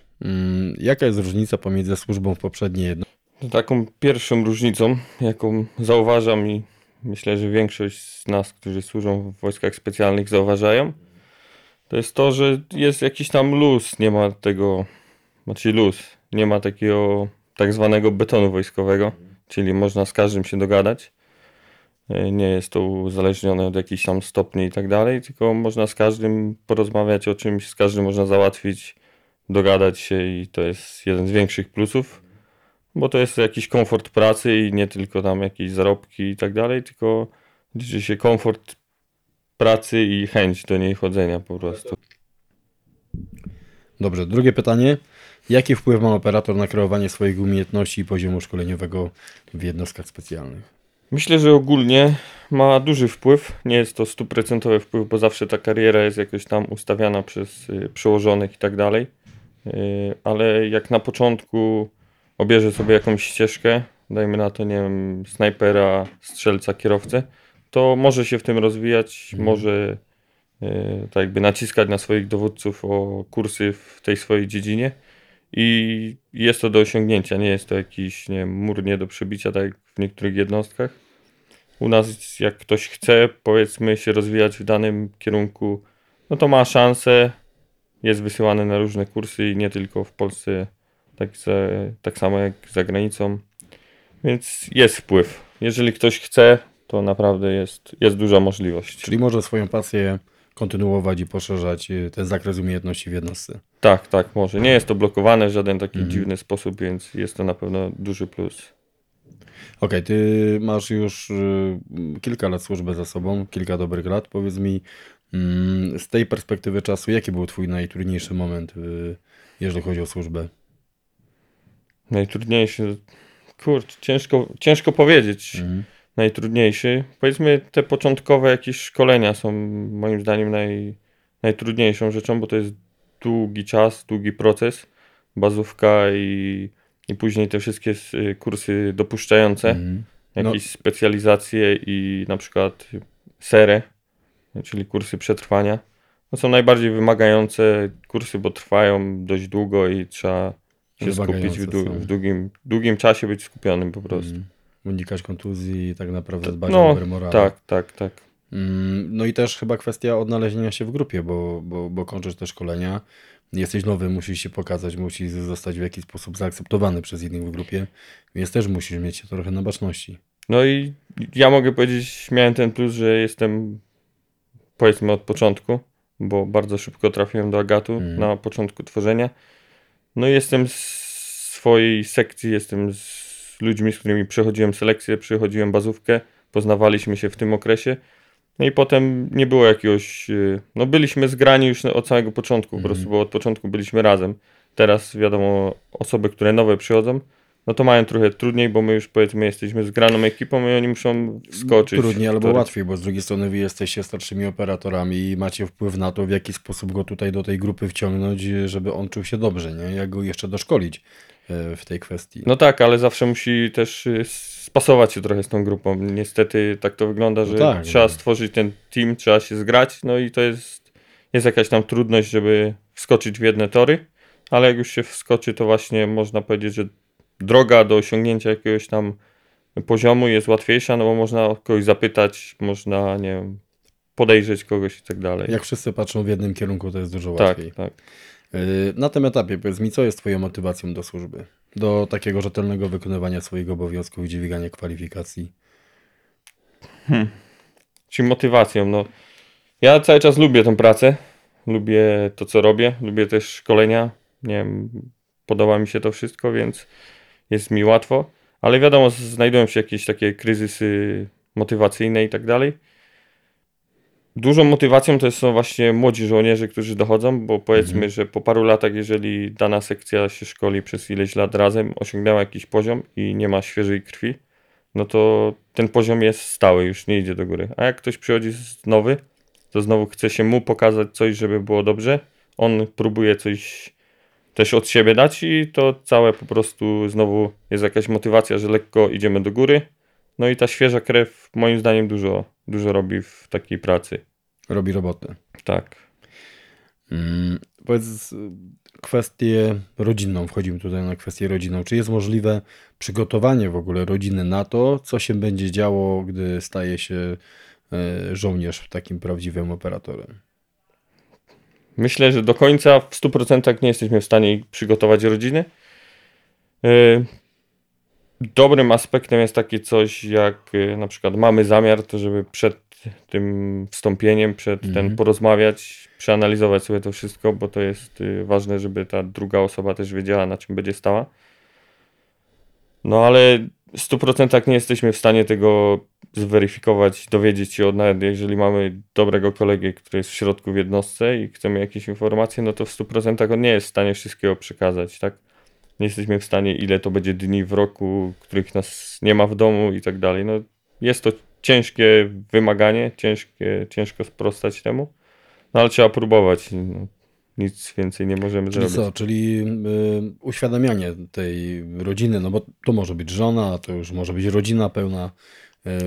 jaka jest różnica pomiędzy służbą w poprzedniej jedno Taką pierwszą różnicą, jaką zauważam i myślę, że większość z nas, którzy służą w wojskach specjalnych, zauważają, to jest to, że jest jakiś tam luz, nie ma tego, znaczy luz, nie ma takiego tak zwanego betonu wojskowego, czyli można z każdym się dogadać. E, Nie jest to uzależnione od jakichś tam stopni i tak dalej, tylko można z każdym porozmawiać o czymś, z każdym można załatwić, dogadać się i to jest jeden z większych plusów. Bo to jest jakiś komfort pracy i nie tylko tam jakieś zarobki i tak dalej, tylko liczy się komfort pracy i chęć do niej chodzenia po prostu. Dobrze, drugie pytanie. Jaki wpływ ma operator na kreowanie swoich umiejętności i poziomu szkoleniowego w jednostkach specjalnych? Myślę, że ogólnie ma duży wpływ. Nie jest to stuprocentowy wpływ, bo zawsze ta kariera jest jakoś tam ustawiana przez y, przełożonych i tak dalej. Y, Ale jak na początku obierze sobie jakąś ścieżkę, dajmy na to, nie wiem, snajpera, strzelca, kierowcę, to może się w tym rozwijać, może y, tak jakby naciskać na swoich dowódców o kursy w tej swojej dziedzinie. I jest to do osiągnięcia, nie jest to jakiś nie wiem, mur nie do przebicia, tak jak w niektórych jednostkach. U nas, jak ktoś chce, powiedzmy, się rozwijać w danym kierunku, no to ma szansę, jest wysyłany na różne kursy i nie tylko w Polsce, tak, za, tak samo jak za granicą. Więc jest wpływ. Jeżeli ktoś chce, to naprawdę jest, jest duża możliwość. Czyli może swoją pasję kontynuować i poszerzać y, ten zakres umiejętności w jednostce. Tak, tak, może. Nie jest to blokowane w żaden taki Mhm. dziwny sposób, więc jest to na pewno duży plus. Okej, ty masz już y, kilka lat służby za sobą, kilka dobrych lat. Powiedz mi, mm, z tej perspektywy czasu, jaki był twój najtrudniejszy moment, y, jeżeli chodzi o służbę? Najtrudniejszy, kurczę, ciężko, ciężko powiedzieć. Mhm. Najtrudniejszy. Powiedzmy, te początkowe jakieś szkolenia są moim zdaniem naj, najtrudniejszą rzeczą, bo to jest długi czas, długi proces, bazówka i, i później te wszystkie s- kursy dopuszczające, Mhm. No. jakieś specjalizacje i na przykład serę, czyli kursy przetrwania. To są najbardziej wymagające kursy, bo trwają dość długo i trzeba się skupić w, dłu- w długim, długim czasie, być skupionym po prostu. Mhm. Unikać kontuzji i tak naprawdę dbać No, o dobry moral. Tak, tak, tak. Mm, No i też chyba kwestia odnalezienia się w grupie, bo, bo, bo kończysz te szkolenia, jesteś nowy, musisz się pokazać, musisz zostać w jakiś sposób zaakceptowany przez innych w grupie, więc też musisz mieć się trochę na baczności. No i ja mogę powiedzieć, miałem ten plus, że jestem powiedzmy od początku, bo bardzo szybko trafiłem do Agatu Mhm. na początku tworzenia. No i jestem z swojej sekcji, jestem z ludźmi, z którymi przechodziłem selekcję, przechodziłem bazówkę, poznawaliśmy się w tym okresie. No i potem nie było jakiegoś, y, no byliśmy zgrani już od samego początku, po Mhm. prostu, bo od początku byliśmy razem. Teraz wiadomo, osoby, które nowe przychodzą, no to mają trochę trudniej, bo my już powiedzmy jesteśmy zgraną ekipą i oni muszą wskoczyć. Trudniej albo tory. łatwiej, bo z drugiej strony wy jesteście starszymi operatorami i macie wpływ na to, w jaki sposób go tutaj do tej grupy wciągnąć, żeby on czuł się dobrze, nie? Jak go jeszcze doszkolić w tej kwestii. No tak, ale zawsze musi też y, spasować się trochę z tą grupą. Niestety tak to wygląda, że tak, trzeba no. stworzyć ten team, trzeba się zgrać, no i to jest, jest jakaś tam trudność, żeby wskoczyć w jedne tory, ale jak już się wskoczy, to właśnie można powiedzieć, że droga do osiągnięcia jakiegoś tam poziomu jest łatwiejsza, no bo można kogoś zapytać, można, nie wiem, podejrzeć kogoś i tak dalej. Jak wszyscy patrzą w jednym kierunku, to jest dużo tak, łatwiej. tak. Y, Na tym etapie powiedz mi, co jest twoją motywacją do służby? Do takiego rzetelnego wykonywania swoich obowiązków i dźwigania kwalifikacji? Czyli motywacją, no. Ja cały czas lubię tę pracę, lubię to, co robię, lubię też szkolenia, nie wiem, podoba mi się to wszystko, więc jest mi łatwo, ale wiadomo, znajdują się jakieś takie kryzysy motywacyjne i tak dalej. Dużą motywacją to są właśnie młodzi żołnierze, którzy dochodzą, bo powiedzmy, Mhm. że po paru latach, jeżeli dana sekcja się szkoli przez ileś lat razem, osiągnęła jakiś poziom i nie ma świeżej krwi, no to ten poziom jest stały, już nie idzie do góry. A jak ktoś przychodzi nowy, to znowu chce się mu pokazać coś, żeby było dobrze. On próbuje coś też od siebie dać i to całe po prostu znowu jest jakaś motywacja, że lekko idziemy do góry. No i ta świeża krew moim zdaniem dużo, dużo robi w takiej pracy. Robi robotę. Tak. Mm, powiedz kwestię rodzinną, wchodzimy tutaj na kwestię rodzinną. Czy jest możliwe przygotowanie w ogóle rodziny na to, co się będzie działo, gdy staje się e, żołnierz takim prawdziwym operatorem? Myślę, że do końca w 100% nie jesteśmy w stanie przygotować rodziny. Dobrym aspektem jest takie coś, jak yy, na przykład mamy zamiar, to żeby przed tym wstąpieniem, przed Mhm. ten porozmawiać, przeanalizować sobie to wszystko, bo to jest yy, ważne, żeby ta druga osoba też wiedziała, na czym będzie stała. No ale w 100% nie jesteśmy w stanie tego zweryfikować, dowiedzieć się od nawet jeżeli mamy dobrego kolegę, który jest w środku w jednostce i chcemy jakieś informacje, no to w 100% on nie jest w stanie wszystkiego przekazać, tak? Nie jesteśmy w stanie, ile to będzie dni w roku, których nas nie ma w domu i tak dalej. No, jest to ciężkie wymaganie, ciężkie, ciężko sprostać temu, no ale trzeba próbować. No, nic więcej nie możemy Czyli zrobić. co? Czyli y, uświadamianie tej rodziny, no bo to może być żona, to już może być rodzina pełna,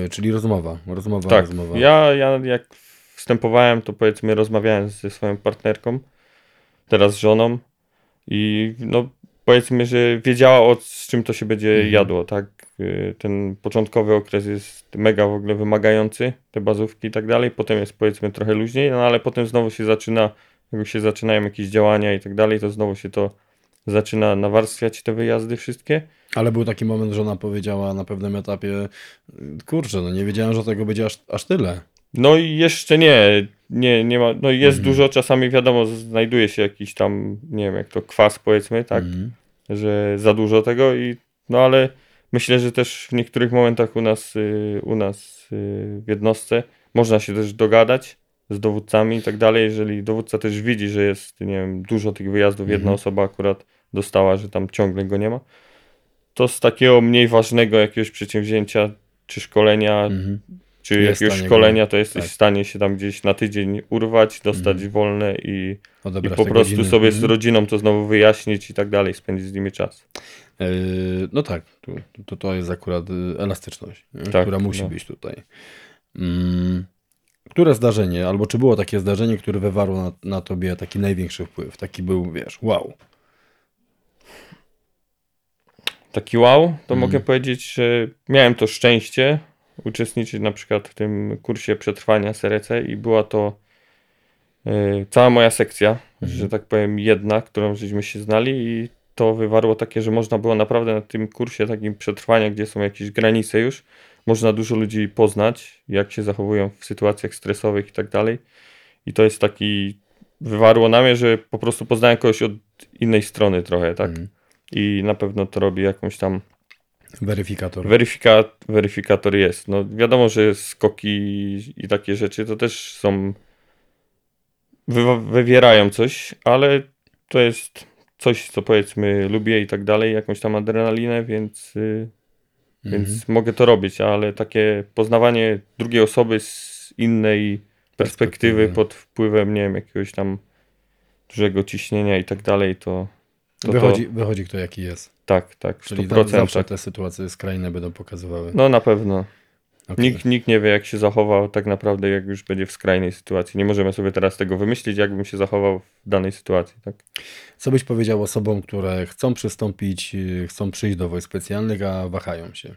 y, czyli rozmowa, rozmowa, Tak, rozmowa. ja, ja jak wstępowałem, to powiedzmy rozmawiałem ze swoją partnerką, teraz żoną i no powiedzmy, że wiedziała o z czym to się będzie Mhm. jadło, tak? Y, Ten początkowy okres jest mega w ogóle wymagający, te bazówki i tak dalej, potem jest powiedzmy trochę luźniej, no ale potem znowu się zaczyna, jak się zaczynają jakieś działania i tak dalej, to znowu się to zaczyna nawarstwiać te wyjazdy wszystkie. Ale był taki moment, że ona powiedziała na pewnym etapie, kurczę, no nie wiedziałem, że tego będzie aż, aż tyle. No i jeszcze nie, nie, nie ma, no jest Mhm. dużo, czasami wiadomo, znajduje się jakiś tam, nie wiem, jak to kwas powiedzmy, tak, Mhm. że za dużo tego i, no ale myślę, że też w niektórych momentach u nas, y, u nas y, w jednostce można się też dogadać z dowódcami i tak dalej, jeżeli dowódca też widzi, że jest, nie wiem, dużo tych wyjazdów, jedna Mhm. osoba akurat dostała, że tam ciągle go nie ma, to z takiego mniej ważnego jakiegoś przedsięwzięcia czy szkolenia, Mhm. Czy Jest jakiegoś szkolenia, to jesteś tak. W stanie się tam gdzieś na tydzień urwać, dostać wolne i, i po prostu godziny. sobie z Mhm. rodziną to znowu wyjaśnić i tak dalej, spędzić z nimi czas. Yy, No tak, to, to jest akurat y, elastyczność? Tak, która musi no. być tutaj. Mm, Które zdarzenie, albo czy było takie zdarzenie, które wywarło na, na tobie taki największy wpływ? Taki był, wiesz, wow. Taki wow, to Mhm. mogę powiedzieć, że miałem to szczęście uczestniczyć na przykład w tym kursie przetrwania Serece i była to y, cała moja sekcja, Mhm. że tak powiem jedna, którą żeśmy się znali i to wywarło takie, że można było naprawdę na tym kursie takim przetrwania, gdzie są jakieś granice już, można dużo ludzi poznać, jak się zachowują w sytuacjach stresowych i tak dalej. I to jest taki, wywarło na mnie, że po prostu poznałem kogoś od innej strony trochę, tak? Mhm. I na pewno to robi jakąś tam Weryfikator. Weryfika, weryfikator jest. No wiadomo, że skoki i takie rzeczy to też są. Wy, wywierają coś, ale to jest coś, co powiedzmy lubię i tak dalej, jakąś tam adrenalinę, więc, y, Mhm. więc mogę to robić, ale takie poznawanie drugiej osoby z innej perspektywy Perspektywy. pod wpływem, nie wiem, jakiegoś tam dużego ciśnienia i tak dalej, to, to, wychodzi, to wychodzi kto jaki jest. tak, tak, Czyli 100%. zawsze tak. te sytuacje skrajne będą pokazywały. No na pewno. Okej. Nikt, nikt nie wie, jak się zachował tak naprawdę, jak już będzie w skrajnej sytuacji. Nie możemy sobie teraz tego wymyślić, jakbym się zachował w danej sytuacji. Tak? Co byś powiedział osobom, które chcą przystąpić, chcą przyjść do wojsk specjalnych, a wahają się?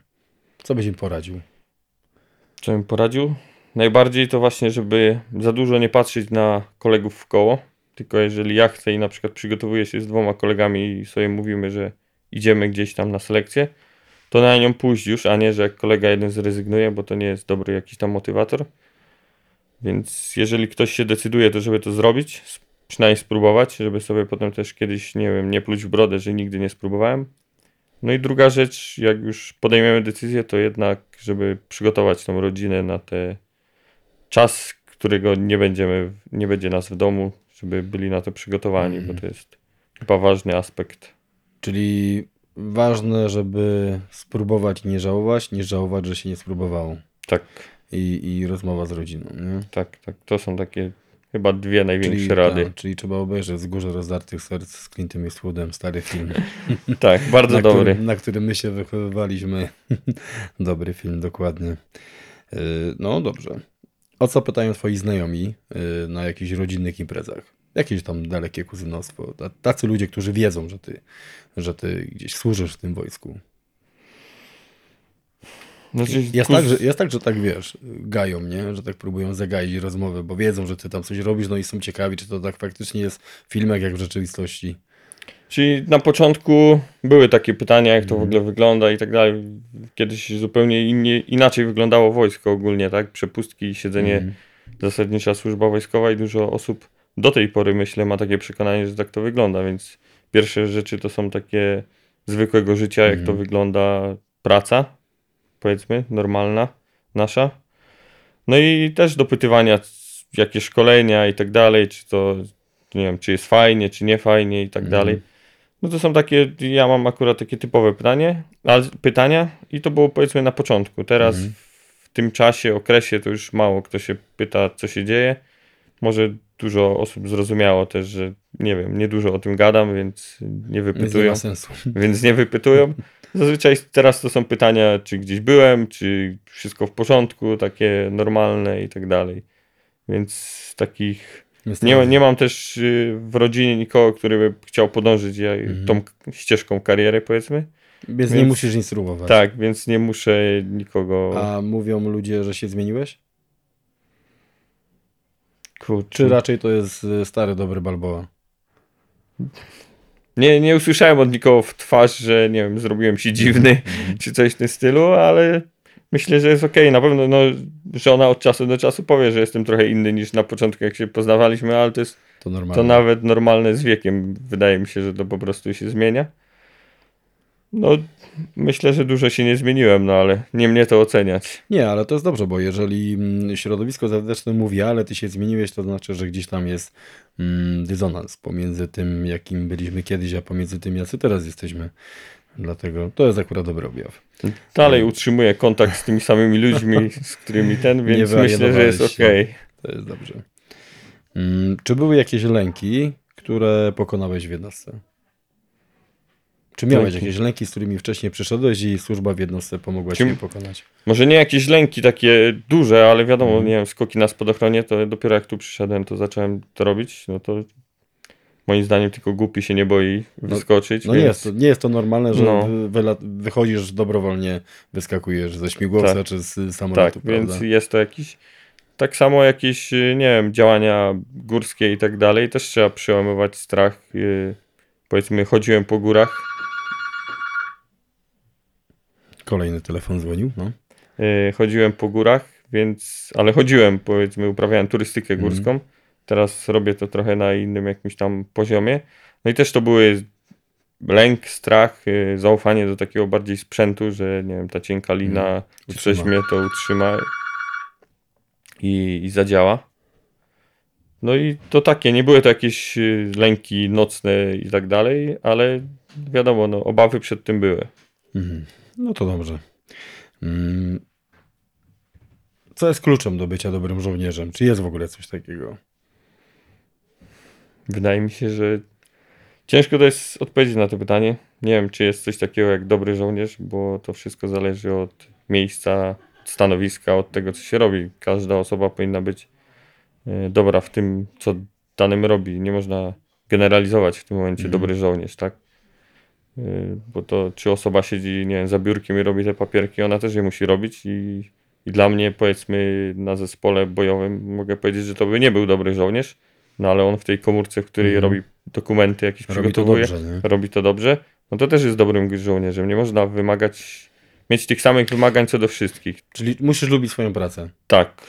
Co byś im poradził? Co bym poradził? Najbardziej to właśnie, żeby za dużo nie patrzeć na kolegów w koło. Tylko jeżeli ja chcę i na przykład przygotowuję się z dwoma kolegami i sobie mówimy, że idziemy gdzieś tam na selekcję, to na nią pójść już, a nie, że jak kolega jeden zrezygnuje, bo to nie jest dobry jakiś tam motywator. Więc jeżeli ktoś się decyduje, to żeby to zrobić, przynajmniej spróbować, żeby sobie potem też kiedyś, nie wiem, nie pluć w brodę, że nigdy nie spróbowałem. No i druga rzecz, jak już podejmiemy decyzję, to jednak, żeby przygotować tą rodzinę na te czas, którego nie będziemy, nie będzie nas w domu, żeby byli na to przygotowani, bo to jest chyba ważny aspekt. Czyli ważne, żeby spróbować i nie żałować, nie żałować, że się nie spróbowało. Tak, I, i rozmowa z rodziną. Nie? tak, tak. To są takie chyba dwie największe Czyli, rady. tak, czyli trzeba obejrzeć Wzgórze Rozdartych Serc z Clintem Eastwoodem, stary film. *laughs* Tak, bardzo na dobry. Którym, na którym my się wychowywaliśmy. *laughs* Dobry film, dokładnie. Yy, No dobrze. O co pytają twoi znajomi yy, na jakichś rodzinnych imprezach? Jakieś tam dalekie kuzynostwo. Ta- Tacy ludzie, którzy wiedzą, że ty, że ty gdzieś służysz w tym wojsku. Znaczy, Jest kuz- tak, że, jest tak, że tak wiesz, gają, nie? Że tak próbują zagaić rozmowę, bo wiedzą, że ty tam coś robisz, no i są ciekawi, czy to tak faktycznie jest filmek, jak w rzeczywistości. Czyli na początku były takie pytania, jak to Mhm. w ogóle wygląda i tak dalej. Kiedyś zupełnie innie, inaczej wyglądało wojsko ogólnie, tak? Przepustki, siedzenie, Mhm. zasadnicza służba wojskowa i dużo osób do tej pory, myślę, ma takie przekonanie, że tak to wygląda, więc pierwsze rzeczy to są takie zwykłego życia, jak to Mhm. wygląda praca, powiedzmy, normalna, nasza. No i też dopytywania, jakie szkolenia i tak dalej, czy to, nie wiem, czy jest fajnie, czy nie fajnie i tak Mhm. dalej. No to są takie, ja mam akurat takie typowe pytanie, pytania i to było powiedzmy na początku. Teraz Mhm. w tym czasie, okresie to już mało kto się pyta, co się dzieje. Może dużo osób zrozumiało też, że nie wiem, nie dużo o tym gadam, więc nie Więc nie wypytują, ma sensu. *laughs* więc nie wypytują. Zazwyczaj teraz to są pytania, czy gdzieś byłem, czy wszystko w porządku, takie normalne i tak dalej. Więc takich Nie, nie mam też y, w rodzinie nikogo, który by chciał podążyć ja, Mhm. tą ścieżką kariery, powiedzmy. Więc nie więc- musisz nic spróbować. Tak, więc nie muszę nikogo. A mówią ludzie, że się zmieniłeś? Kurczę. Czy raczej to jest y, stary, dobry Balboa? Nie, nie usłyszałem od nikogo w twarz, że nie wiem, zrobiłem się dziwny, Mhm. czy coś w tym stylu, ale myślę, że jest okej. Na pewno, no, że ona od czasu do czasu powie, że jestem trochę inny niż na początku, jak się poznawaliśmy, ale to jest To to nawet normalne z wiekiem. Wydaje mi się, że to po prostu się zmienia. No, myślę, że dużo się nie zmieniłem, no ale nie mnie to oceniać. Nie, ale to jest dobrze, bo jeżeli mm, środowisko zewnętrzne mówi, ale ty się zmieniłeś, to znaczy, że gdzieś tam jest mm, dysonans pomiędzy tym, jakim byliśmy kiedyś, a pomiędzy tym, jacy teraz jesteśmy. Dlatego to jest akurat dobry objaw. Dalej utrzymuję kontakt z tymi samymi ludźmi, z którymi ten, więc myślę, że jest okej. To jest dobrze. Mm, czy były jakieś lęki, które pokonałeś w jednostce? Czy miałeś Lęki? jakieś lęki, z którymi wcześniej przyszedłeś i służba w jednostce pomogła ci Czym- je pokonać? Może nie jakieś lęki takie duże, ale wiadomo, Mhm. nie wiem, skoki na spadochronie, to dopiero jak tu przyszedłem, to zacząłem to robić, no to moim zdaniem tylko głupi się nie boi wyskoczyć, No więc nie, jest to, nie jest to normalne, że No. wy, wychodzisz dobrowolnie, wyskakujesz ze śmigłowca Tak. czy z tak, samolotu, prawda? więc jest to jakiś, tak samo jakieś, y, nie wiem, działania górskie i tak dalej, też trzeba przełamywać strach, y, powiedzmy, chodziłem po górach, Kolejny telefon dzwonił, no. y, chodziłem po górach, więc, ale chodziłem, powiedzmy, uprawiałem turystykę górską, teraz robię to trochę na innym jakimś tam poziomie, no i też to były lęk, strach, y, zaufanie do takiego bardziej sprzętu, że nie wiem, ta cienka lina, czy coś mnie to utrzyma i, i zadziała. No i to takie, nie były to jakieś y, lęki nocne i tak dalej, ale wiadomo, no, obawy przed tym były. Mhm. No to dobrze. Mm. Co jest kluczem do bycia dobrym żołnierzem? Czy jest w ogóle coś takiego? Wydaje mi się, że ciężko to jest odpowiedzieć na to pytanie. Nie wiem, czy jest coś takiego jak dobry żołnierz, bo to wszystko zależy od miejsca, stanowiska, od tego, co się robi. Każda osoba powinna być e, dobra w tym, co danym robi. Nie można generalizować w tym momencie Mhm. dobry żołnierz, tak? E, Bo to, czy osoba siedzi, nie wiem, za biurkiem i robi te papierki, ona też je musi robić i, i dla mnie, powiedzmy, na zespole bojowym mogę powiedzieć, że to by nie był dobry żołnierz, no ale on w tej komórce, w której Mhm. robi dokumenty jakieś Robi to przygotowuje, dobrze, nie? robi to dobrze, no to też jest dobrym żołnierzem. Nie można wymagać, mieć tych samych wymagań co do wszystkich. Czyli musisz lubić swoją pracę. Tak.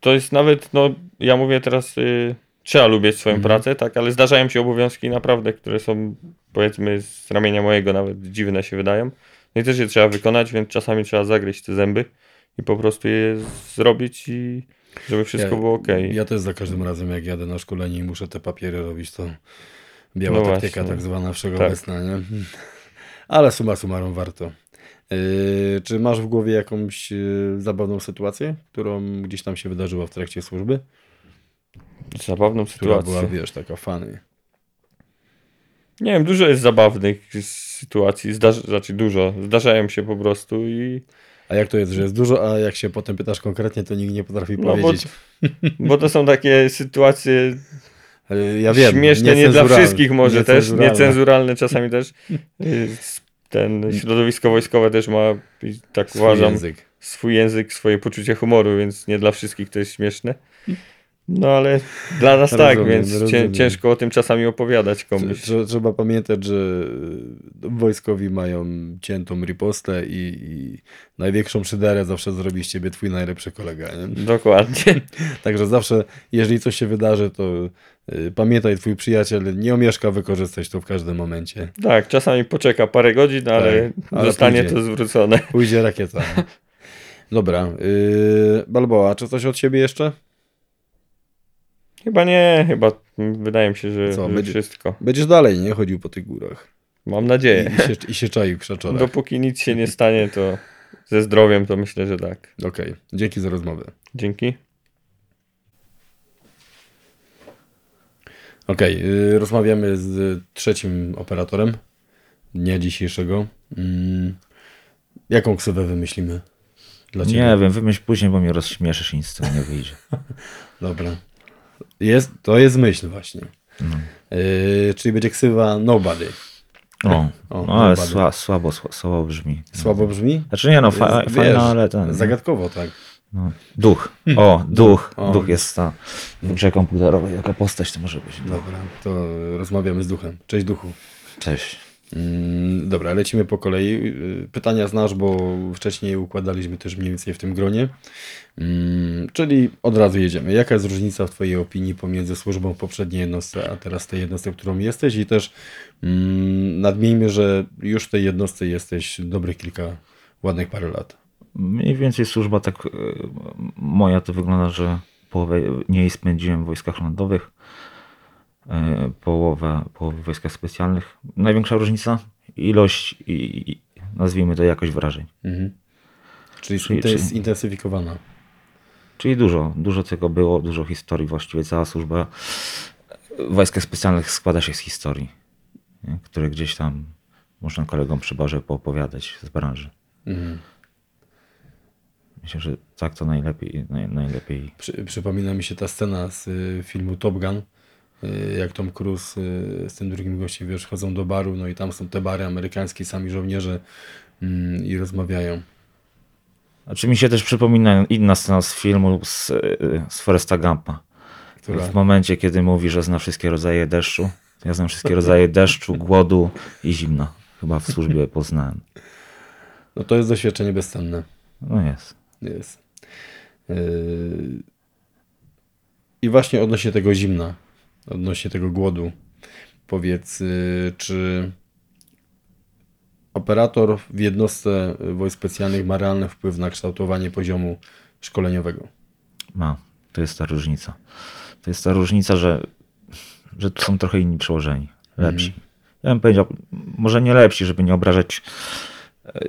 To jest nawet, no ja mówię teraz, y, trzeba lubić swoją Mhm. pracę, tak, ale zdarzają się obowiązki naprawdę, które są powiedzmy z ramienia mojego nawet dziwne się wydają. No i też je trzeba wykonać, więc czasami trzeba zagryźć te zęby i po prostu je zrobić i żeby wszystko Ja- było ok. Ja też za każdym razem, jak jadę na szkolenie i muszę te papiery robić, to biała No taktyka właśnie. tak zwana Tak. wszechobecna, nie? *laughs* Ale suma summarum warto. Yy, czy masz w głowie jakąś yy, zabawną sytuację, którą gdzieś tam się wydarzyła w trakcie służby? Zabawną Która sytuację. była, wiesz, taka fany. Nie wiem, dużo jest zabawnych sytuacji, Zdarzy, znaczy dużo, zdarzają się po prostu i A jak to jest, że jest dużo, a jak się potem pytasz konkretnie, to nikt nie potrafi No, bo- powiedzieć. bo to są takie sytuacje Ja wiem. śmieszne nie dla niecenzuralne. wszystkich może też, Niecenzuralne. niecenzuralne czasami też. Y, Ten środowisko wojskowe też ma, tak Swój uważam, język. swój język, swoje poczucie humoru, więc nie dla wszystkich to jest śmieszne. No ale dla nas tak, Rozumiem, więc cię, rozumiem. ciężko o tym czasami opowiadać komuś. Trze- Trzeba pamiętać, że y, wojskowi mają ciętą ripostę i, i największą szyderę zawsze zrobi z ciebie twój najlepszy kolega. Nie? Dokładnie. *laughs* Także zawsze, jeżeli coś się wydarzy, to y, pamiętaj, twój przyjaciel nie omieszka wykorzystać to w każdym momencie. Tak, czasami poczeka parę godzin, ale, Tak, ale zostanie pójdzie. to zwrócone. Pójdzie rakieta. *laughs* Dobra. Yy, Balboa, czy coś od siebie jeszcze? Chyba nie, chyba wydaje mi się, że, Co, że będzie- wszystko. Będziesz dalej, nie? Chodził po tych górach. Mam I, nadzieję. i, się, i się czaił krzaczorach. Dopóki nic się nie stanie, to ze zdrowiem to myślę, że tak. Okej, dzięki za rozmowę. Dzięki. Okej, yy, rozmawiamy z trzecim operatorem dnia dzisiejszego. Mm, jaką ksywę wymyślimy dla Ciebie? Nie wiem, wymyśl później, bo mnie rozśmieszysz i nic z tego nie wyjdzie. *laughs* Dobra. Jest, to jest myśl właśnie. No. Yy, czyli będzie ksywa Nobody. O, O, no, ale sła, słabo, sła, słabo brzmi. Słabo brzmi? Znaczy nie no, fa, fajna, ale ten. Zagadkowo, tak. No. Duch. O, *laughs* duch. O. Duch jest ta. W grze komputerowej. Jaka postać to może być? Dobra, to rozmawiamy z duchem. Cześć duchu. Cześć. Mm, Dobra, lecimy po kolei. Y, Pytania znasz, bo wcześniej układaliśmy też mniej więcej w tym gronie. Mm, Czyli od razu jedziemy. Jaka jest różnica w Twojej opinii pomiędzy służbą w poprzedniej jednostce, a teraz tej jednostce, w którą jesteś? I też mm, nadmijmy, że już w tej jednostce jesteś dobrych kilka, ładnych parę lat. Mniej więcej służba tak e, moja to wygląda, że połowę nie spędziłem w wojskach lądowych, e, połowę, połowę w wojskach specjalnych. Największa różnica ilość i, i nazwijmy to jakość wrażeń. Mhm. Czyli, Czyli- to jest czyli- intensyfikowana. Czyli dużo, dużo tego było, dużo historii. Właściwie cała służba w wojskach specjalnych składa się z historii, nie? które gdzieś tam można kolegom przy barze poopowiadać z branży. Mhm. Myślę, że tak to najlepiej, naj, najlepiej Przy, przypomina mi się ta scena z y, filmu Top Gun, jak Tom Cruise y, z tym drugim gościem, wiesz, chodzą do baru, no i tam są te bary amerykańskie, sami żołnierze mm, i rozmawiają. Znaczy mi się też przypomina inna scena z filmu z, y, z Foresta Gampa. Która, W momencie, kiedy mówi, że zna wszystkie rodzaje deszczu, ja znam wszystkie rodzaje deszczu, głodu i zimna. Chyba w służbie poznałem. no to jest doświadczenie bezcenne. No jest. Jest. Yy, I właśnie odnośnie tego zimna, odnośnie tego głodu, powiedz, yy, czy operator w jednostce wojsk specjalnych ma realny wpływ na kształtowanie poziomu szkoleniowego? Ma. To jest ta różnica. To jest ta różnica, że, że tu są trochę inni przełożeni. Lepsi. Ja bym powiedział, może nie lepsi, żeby nie obrażać, e,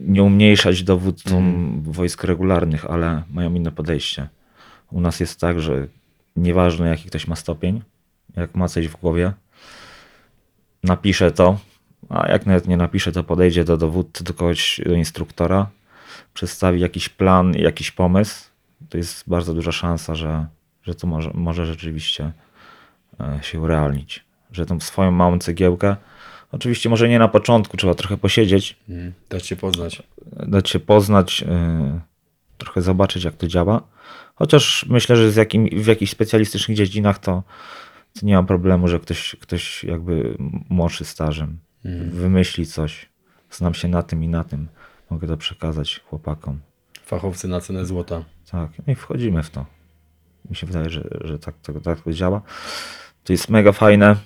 nie umniejszać dowódcom wojsk regularnych, ale mają inne podejście. U nas jest tak, że nieważne jaki ktoś ma stopień, jak ma coś w głowie, napisze to, a jak nawet nie napisze, to podejdzie do dowódcy, do kogoś, do instruktora, przedstawi jakiś plan, jakiś pomysł, to jest bardzo duża szansa, że, że to może, może rzeczywiście e, się urealnić. Że tą swoją małą cegiełkę, oczywiście może nie na początku, trzeba trochę posiedzieć, Mhm. Dać się poznać. dać się poznać, e, trochę zobaczyć jak to działa. Chociaż myślę, że z jakim, w jakichś specjalistycznych dziedzinach to, to nie ma problemu, że ktoś, ktoś jakby młodszy stażem wymyśli coś. Znam się na tym i na tym. Mogę to przekazać chłopakom. Fachowcy na cenę złota. Tak, no i wchodzimy w to. Mi się wydaje, że, że tak, to, tak to działa. To jest mega fajne,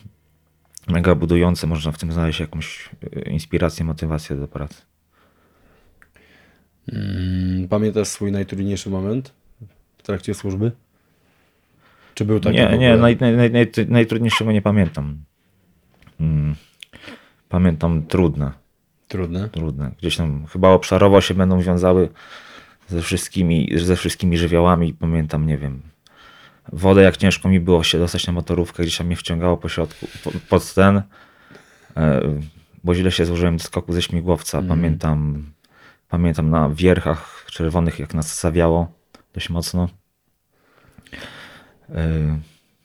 mega budujące. Można w tym znaleźć jakąś e, inspirację, motywację do pracy. Mm, Pamiętasz swój najtrudniejszy moment trakcie służby? Czy był taki? nie, nie, naj, naj, naj, naj, najtrudniejszego nie pamiętam. Mm, Pamiętam trudne, Trudne. trudne. Gdzieś tam chyba obszarowo się będą wiązały ze wszystkimi, ze wszystkimi żywiołami. Pamiętam, nie wiem, wodę jak ciężko mi było się dostać na motorówkę, gdzieś tam mnie wciągało po środku, po, pod ten, e, bo źle się złożyłem do skoku ze śmigłowca. Pamiętam, pamiętam na wierchach czerwonych, jak nas zawiało dość mocno. E,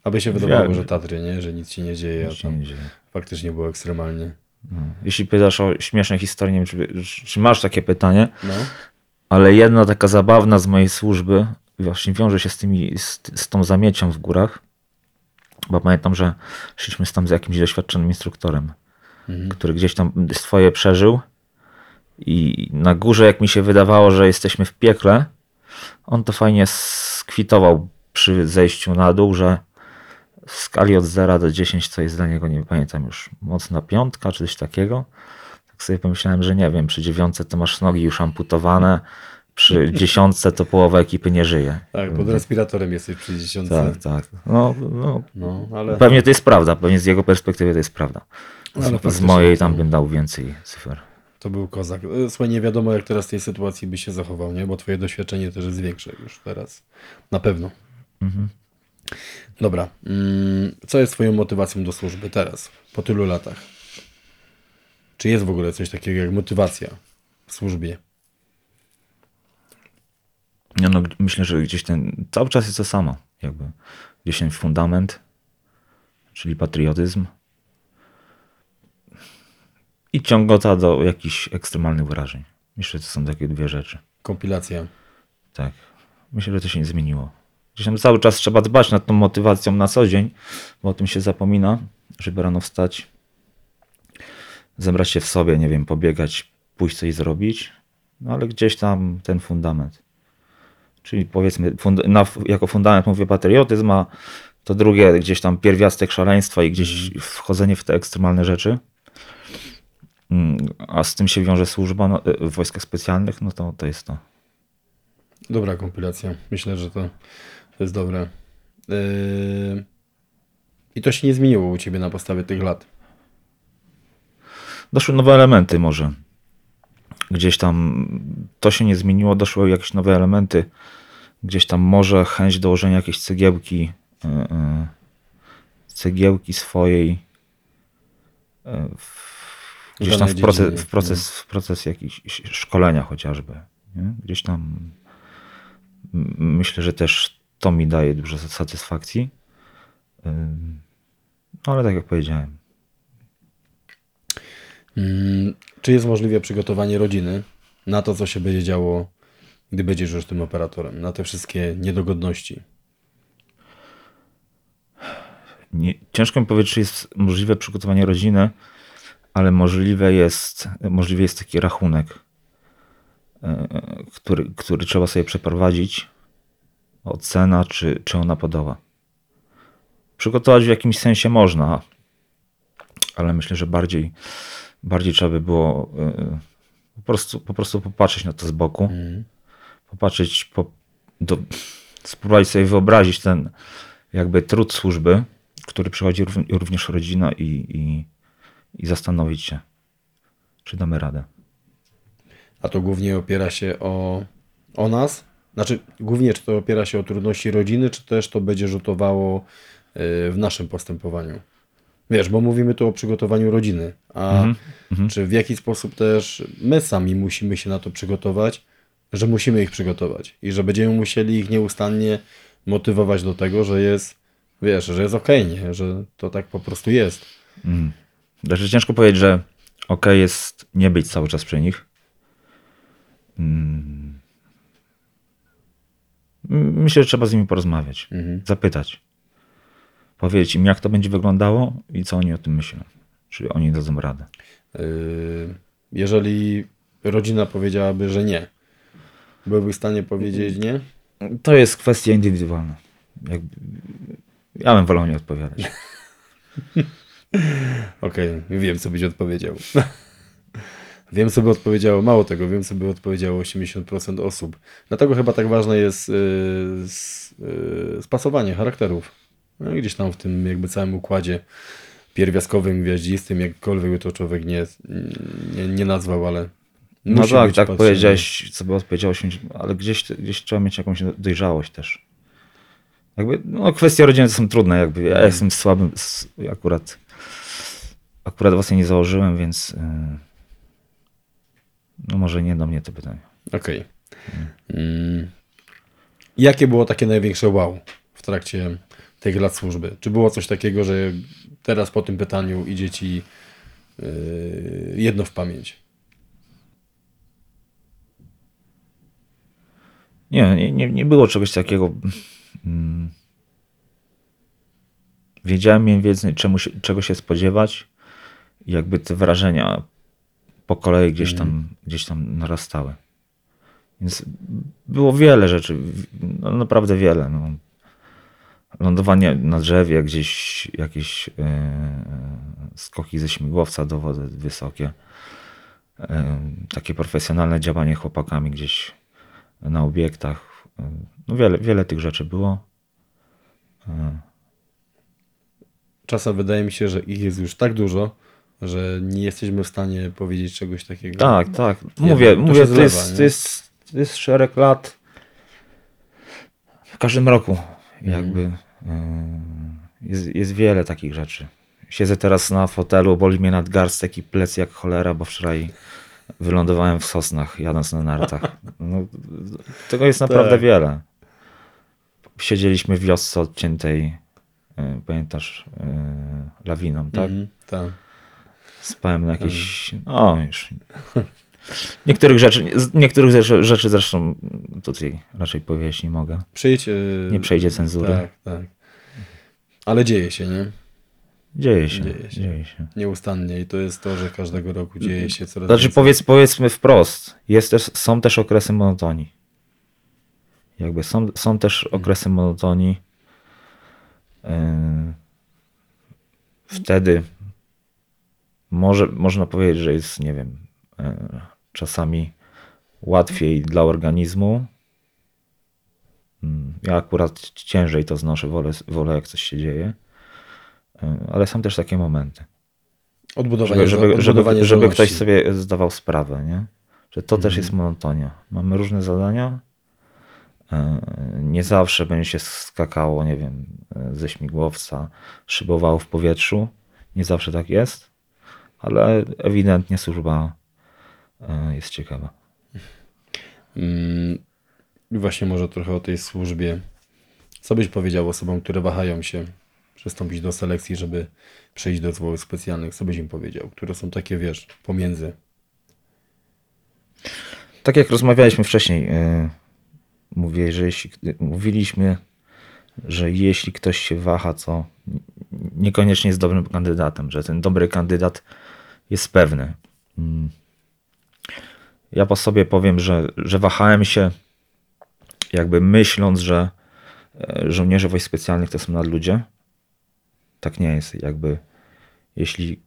Aby się wydawało, że Tatry, nie? Że nic się nie dzieje, nic a tam nie dzieje. faktycznie było ekstremalnie. No. Jeśli pytasz o śmieszne historie, nie wiem, czy, czy masz takie pytanie, No. ale jedna taka zabawna z mojej służby właśnie wiąże się z, tymi, z, z tą zamiecią w górach, bo pamiętam, że szliśmy tam z jakimś doświadczonym instruktorem, który gdzieś tam swoje przeżył i na górze, jak mi się wydawało, że jesteśmy w piekle, on to fajnie skwitował przy zejściu na dół, że w skali od 0 do 10, co jest dla niego, nie pamiętam już, mocna piątka czy coś takiego. Tak sobie pomyślałem, że nie wiem, przy dziewiątce to masz nogi już amputowane, przy *laughs* dziesiątce to połowa ekipy nie żyje. Tak, pod respiratorem jesteś przy dziesiątce. Tak, tak. No, no, No, ale, pewnie to jest prawda, pewnie z jego perspektywy to jest prawda. Ale Z, z faktycznie mojej to- tam bym dał więcej cyfer. To był kozak. E, Słuchaj, nie wiadomo jak teraz w tej sytuacji by się zachował, nie? Bo twoje doświadczenie też jest większe już teraz. Na pewno. Dobra. Mm, Co jest twoją motywacją do służby teraz, po tylu latach? Czy jest w ogóle coś takiego jak motywacja w służbie? Nie, no, myślę, że gdzieś ten, cały czas jest to samo, jakby. Gdzieś ten fundament, czyli patriotyzm i ciągota do jakichś ekstremalnych wyrażeń. Myślę, że to są takie dwie rzeczy. Kompilacja. Tak. Myślę, że to się nie zmieniło. Gdzieś tam cały czas trzeba dbać nad tą motywacją na co dzień, bo o tym się zapomina, żeby rano wstać, zebrać się w sobie, nie wiem, pobiegać, pójść coś zrobić, no ale gdzieś tam ten fundament. Czyli powiedzmy, fund na, jako fundament mówię patriotyzm, a to drugie gdzieś tam pierwiastek szaleństwa i gdzieś wchodzenie w te ekstremalne rzeczy. Mm, A z tym się wiąże służba no, w wojskach specjalnych, no to, to jest to. Dobra kompilacja. Myślę, że to jest dobre. Yy... I to się nie zmieniło u ciebie na podstawie tych lat. Doszły nowe elementy może. Gdzieś tam to się nie zmieniło, doszły jakieś nowe elementy. Gdzieś tam może chęć dołożenia jakiejś cegiełki, yy, cegiełki swojej yy, w, gdzieś tam w proces, w proces, w proces jakiś szkolenia chociażby. Nie? Gdzieś tam myślę, że też to mi daje dużo satysfakcji. No ale tak jak powiedziałem, Mm, Czy jest możliwe przygotowanie rodziny na to, co się będzie działo, gdy będziesz już tym operatorem? Na te wszystkie niedogodności. nie, ciężko mi powiedzieć, czy jest możliwe przygotowanie rodziny, ale możliwe jest, możliwy jest taki rachunek, e, który, który trzeba sobie przeprowadzić. Ocena, czy, czy ona podoba. Przygotować w jakimś sensie można, ale myślę, że bardziej, bardziej trzeba by było e, po prostu, po prostu popatrzeć na to z boku, popatrzeć, po, do, spróbować sobie wyobrazić ten jakby trud służby, który przychodzi rów- również rodzina i, i, i zastanowić się, czy damy radę. A to głównie opiera się o, o nas? Znaczy, głównie czy to opiera się o trudności rodziny, czy też to będzie rzutowało y, w naszym postępowaniu? Wiesz, bo mówimy tu o przygotowaniu rodziny, a czy w jaki sposób też my sami musimy się na to przygotować, że musimy ich przygotować i że będziemy musieli ich nieustannie motywować do tego, że jest, wiesz, że jest okej, nie? Że to tak po prostu jest. Znaczy ciężko powiedzieć, że ok jest nie być cały czas przy nich. Mm. Myślę, że trzeba z nimi porozmawiać, zapytać. Powiedzieć im, jak to będzie wyglądało i co oni o tym myślą. Czy oni dadzą radę. Yy, jeżeli rodzina powiedziałaby, że nie, byłby w stanie powiedzieć nie? To jest kwestia indywidualna. Jakby... Ja bym wolał nie odpowiadać. *laughs* Okej, wiem, co byś odpowiedział. *laughs* wiem, co by odpowiedziało, mało tego, wiem, co by odpowiedziało 80% osób. Dlatego chyba tak ważne jest yy, spasowanie charakterów. No, gdzieś tam w tym jakby całym układzie pierwiastkowym, gwiaździstym, jakkolwiek by to człowiek nie, nie, nie nazwał, ale No musi tak, być tak patrzenie. powiedziałeś, co by odpowiedziało się, ale gdzieś, gdzieś trzeba mieć jakąś dojrzałość też. Jakby, no kwestie rodziny są trudne, jakby ja jestem słabym, akurat, akurat własnie nie założyłem, więc yy, no może nie do mnie to pytanie. Okej. Mm. Jakie było takie największe wow w trakcie tych lat służby? Czy było coś takiego, że teraz po tym pytaniu idzie ci yy, jedno w pamięć? Nie, nie, nie, nie było czegoś takiego. Mm. Wiedziałem mniej więcej, czemu się, czego się spodziewać. Jakby te wrażenia po kolei gdzieś tam, gdzieś tam narastały. Więc było wiele rzeczy, no naprawdę wiele. No. Lądowanie na drzewie, gdzieś jakieś e, skoki ze śmigłowca do wody wysokie. E, takie profesjonalne działanie chłopakami gdzieś na obiektach. No wiele, wiele tych rzeczy było. Czasem wydaje mi się, że ich jest już tak dużo, że nie jesteśmy w stanie powiedzieć czegoś takiego. Tak, tak. Mówię, to mówię to, zlewa, jest, to, jest, to jest szereg lat. W każdym roku jakby yy, jest, jest wiele takich rzeczy. Siedzę teraz na fotelu, boli mnie nadgarstek i plec jak cholera, bo wczoraj wylądowałem w Sosnach jadąc na nartach. No, tego jest *laughs* naprawdę Tak. wiele. Siedzieliśmy w wiosce odciętej, pamiętasz, lawiną, tak? Mhm, tak. Spałem na jakieś. O, już. Niektórych rzeczy, niektórych rzeczy, rzeczy zresztą tutaj raczej powiedzieć nie mogę. Przyjdź. yy, Nie przejdzie cenzury. Tak, tak. Ale dzieje się, nie? Dzieje się, Dzieje się. dzieje się. Nieustannie i to jest to, że każdego roku dzieje się coraz Znaczy więcej. powiedz, powiedzmy wprost, jest też, są też okresy monotonii. Jakby są, są też okresy monotonii. Yy, Wtedy może, można powiedzieć, że jest, nie wiem, yy, czasami łatwiej dla organizmu. Mm, Ja akurat ciężej to znoszę, wolę, wolę jak coś się dzieje. Yy, Ale są też takie momenty Odbudowanie, żeby, żeby, żeby, odbudowanie żeby zdolności. ktoś sobie zdawał sprawę, nie? że to też jest monotonia. Mamy różne zadania. e, Nie zawsze będzie się skakało, nie wiem, e, ze śmigłowca, szybowało w powietrzu. Nie zawsze tak jest, ale ewidentnie służba e, jest ciekawa. Mm, właśnie może trochę o tej służbie. Co byś powiedział osobom, które wahają się przystąpić do selekcji, żeby przejść do zespołów specjalnych? Co byś im powiedział? Które są takie, wiesz, pomiędzy. Tak jak rozmawialiśmy wcześniej, e, mówię, że jeśli, mówiliśmy, że jeśli ktoś się waha, to niekoniecznie jest dobrym kandydatem, że ten dobry kandydat jest pewny. Mm. Ja po sobie powiem, że, że wahałem się, jakby myśląc, że e, żołnierze wojsk specjalnych to są nadludzie. Tak nie jest. Jakby jeśli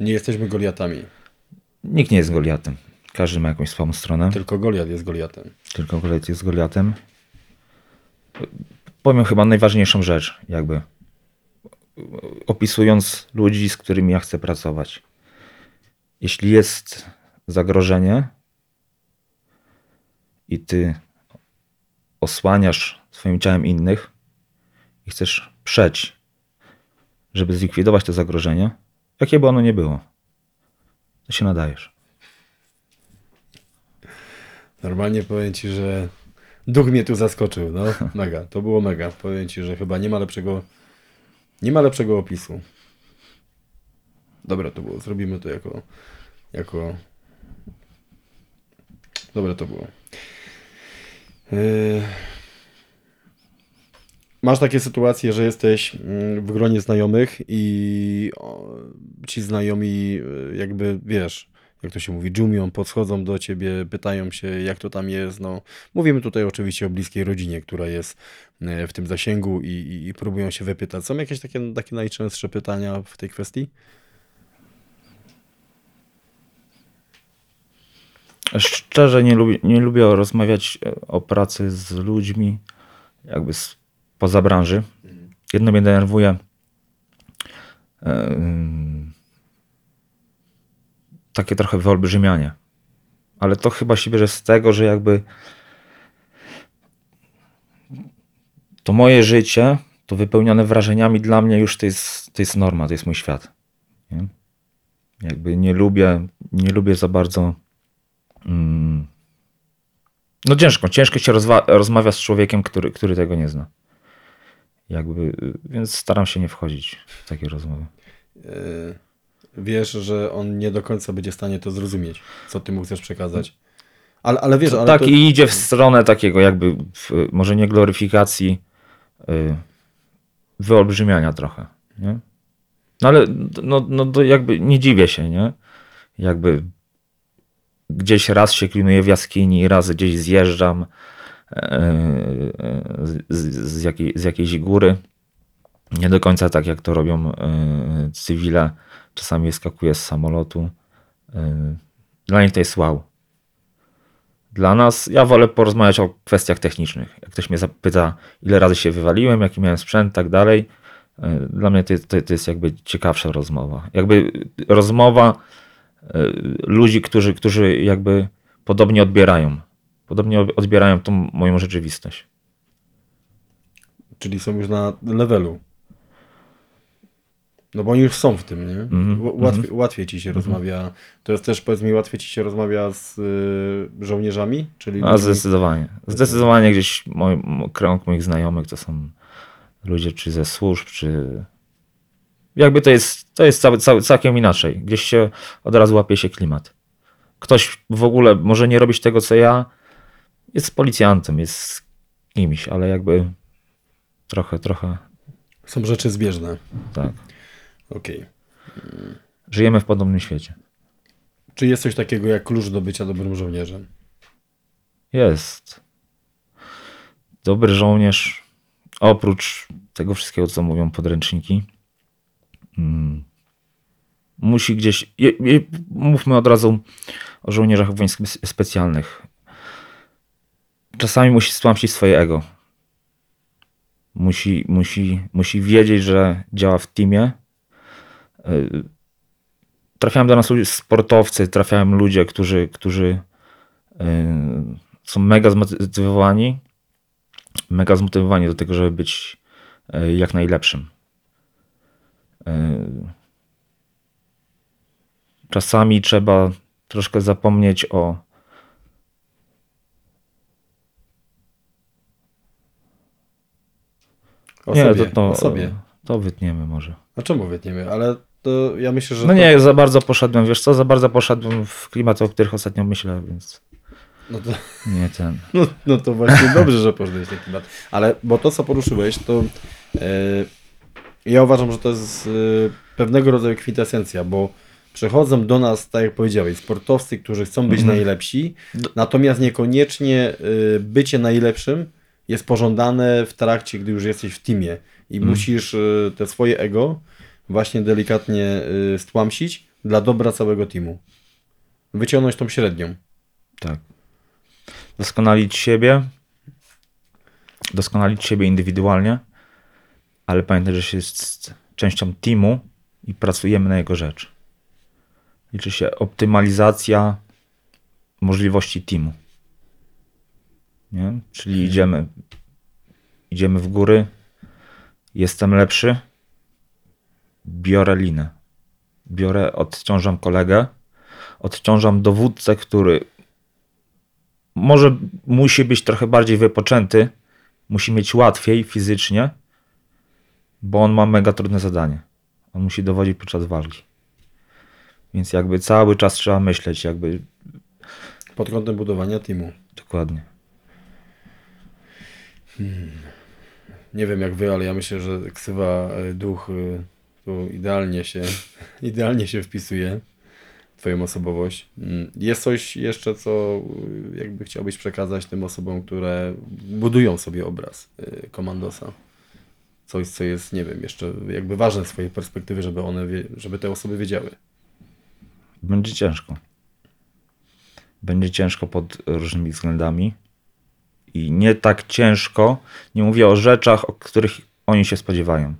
Nie jesteśmy Goliatami, nikt nie jest Goliatem, każdy ma jakąś słabą stronę. tylko Goliat jest Goliatem. tylko Goliat jest Goliatem. Powiem chyba najważniejszą rzecz, jakby opisując ludzi, z którymi ja chcę pracować. Jeśli jest zagrożenie i ty osłaniasz swoim ciałem innych i chcesz przeć, żeby zlikwidować to zagrożenie, jakie by ono nie było, to się nadajesz. Normalnie powiem ci, że duch mnie tu zaskoczył. No, mega. To było mega. Powiem ci, że chyba nie ma lepszego, nie ma lepszego opisu. Dobra to było. Zrobimy to jako, jako... Dobre to było. Yy... Masz takie sytuacje, że jesteś mm, w gronie znajomych i ci znajomi y, jakby, wiesz, jak to się mówi, dżumią, podchodzą do ciebie, pytają się, jak to tam jest. No, mówimy tutaj oczywiście o bliskiej rodzinie, która jest e, w tym zasięgu i, i, i próbują się wypytać. Są jakieś takie, takie najczęstsze pytania w tej kwestii? Szczerze nie lubię, nie lubię rozmawiać e, o pracy z ludźmi jakby z poza branży. Jedno mnie denerwuje. ym, Takie trochę wyolbrzymianie. Ale to chyba się bierze z tego, że jakby to moje życie, to wypełnione wrażeniami dla mnie już to jest, to jest norma, to jest mój świat. Nie? Jakby nie lubię, nie lubię za bardzo Mm. No ciężko, ciężko się rozmawia z człowiekiem, który, który tego nie zna. Jakby, y, więc staram się nie wchodzić w takie rozmowy. Yy, wiesz, że on nie do końca będzie w stanie to zrozumieć, co ty mu chcesz przekazać. Ale, ale wiesz, ale tak to, i idzie w stronę takiego jakby, w, może nie gloryfikacji, y, wyolbrzymiania trochę, nie? No ale no, no to jakby nie dziwię się, nie? Jakby gdzieś raz się klinuję w jaskini, raz gdzieś zjeżdżam e, z, z, jakiej, z jakiejś góry. Nie do końca tak, jak to robią e, cywile. Czasami skakuję z samolotu. E, Dla nich to jest wow. Dla nas, ja wolę porozmawiać o kwestiach technicznych. Jak ktoś mnie zapyta, ile razy się wywaliłem, jaki miałem sprzęt, tak dalej. e, Dla mnie to, to, to jest jakby ciekawsza rozmowa. Jakby rozmowa e, ludzi, którzy, którzy jakby podobnie odbierają. Podobnie odbierają tą moją rzeczywistość. Czyli są już na levelu. No bo oni już są w tym, nie? Mhm, Ł- Łatwiej, łatwiej ci się rozmawia. To jest też, powiedz mi, łatwiej ci się rozmawia z y, żołnierzami? Czyli A zdecydowanie. Zdecydowanie gdzieś mój, krąg moich znajomych to są ludzie czy ze służb, czy jakby to jest, to jest cały, cały, całkiem inaczej. Gdzieś się od razu łapie się klimat. Ktoś w ogóle może nie robić tego, co ja, jest policjantem, jest kimś, ale jakby trochę, trochę Są rzeczy zbieżne. Tak. Okej. Żyjemy w podobnym świecie. Czy jest coś takiego jak klucz do bycia dobrym żołnierzem? Jest. Dobry żołnierz, oprócz tego wszystkiego, co mówią podręczniki, mm, musi gdzieś. Je, je, mówmy od razu o żołnierzach spe- specjalnych. Czasami musi stłamsić swoje ego. Musi, musi, musi wiedzieć, że działa w teamie. Y, Trafiałem do nas ludzie, sportowcy, trafiałem ludzie, którzy, którzy y, są mega zmotywowani, mega zmotywowani do tego, żeby być y, jak najlepszym. Czasami trzeba troszkę zapomnieć o O nie, sobie. to, to, o sobie. to wytniemy może. A czemu wytniemy? Ale to ja myślę, że. No to, nie, za bardzo poszedłem, wiesz co, za bardzo poszedłem w klimaty, o których ostatnio myślę, więc No to, nie ten. *laughs* no, no to właśnie dobrze, że poszedłeś w ten klimat. Ale bo to, co poruszyłeś, to e, ja uważam, że to jest e, pewnego rodzaju kwintesencja, bo przychodzą do nas, tak jak powiedziałeś, sportowcy, którzy chcą być Mhm. najlepsi, natomiast niekoniecznie e, bycie najlepszym jest pożądane w trakcie, gdy już jesteś w teamie i Mhm. musisz te swoje ego właśnie delikatnie e, stłamsić dla dobra całego teamu. Wyciągnąć tą średnią. Tak. Doskonalić siebie, doskonalić siebie indywidualnie, ale pamiętaj, że się jest częścią teamu i pracujemy na jego rzecz. Liczy się optymalizacja możliwości teamu. Nie? Czyli idziemy, idziemy w góry, jestem lepszy, biorę linę. Biorę, odciążam kolegę, odciążam dowódcę, który może musi być trochę bardziej wypoczęty, musi mieć łatwiej fizycznie, bo on ma mega trudne zadanie. On musi dowodzić podczas walki. Więc jakby cały czas trzeba myśleć, jakby Pod kątem budowania teamu. dokładnie. Nie wiem jak wy, ale ja myślę, że ksywa e, duch e, tu idealnie się, *laughs* idealnie się wpisuje twoją osobowość. Mm, Jest coś jeszcze, co e, jakby chciałbyś przekazać tym osobom, które budują sobie obraz e, komandosa? Coś, co jest, nie wiem, jeszcze jakby ważne z twojej perspektywy, żeby one, żeby te osoby wiedziały. Będzie ciężko. Będzie ciężko pod różnymi względami. I nie tak ciężko, nie mówię o rzeczach, o których oni się spodziewają.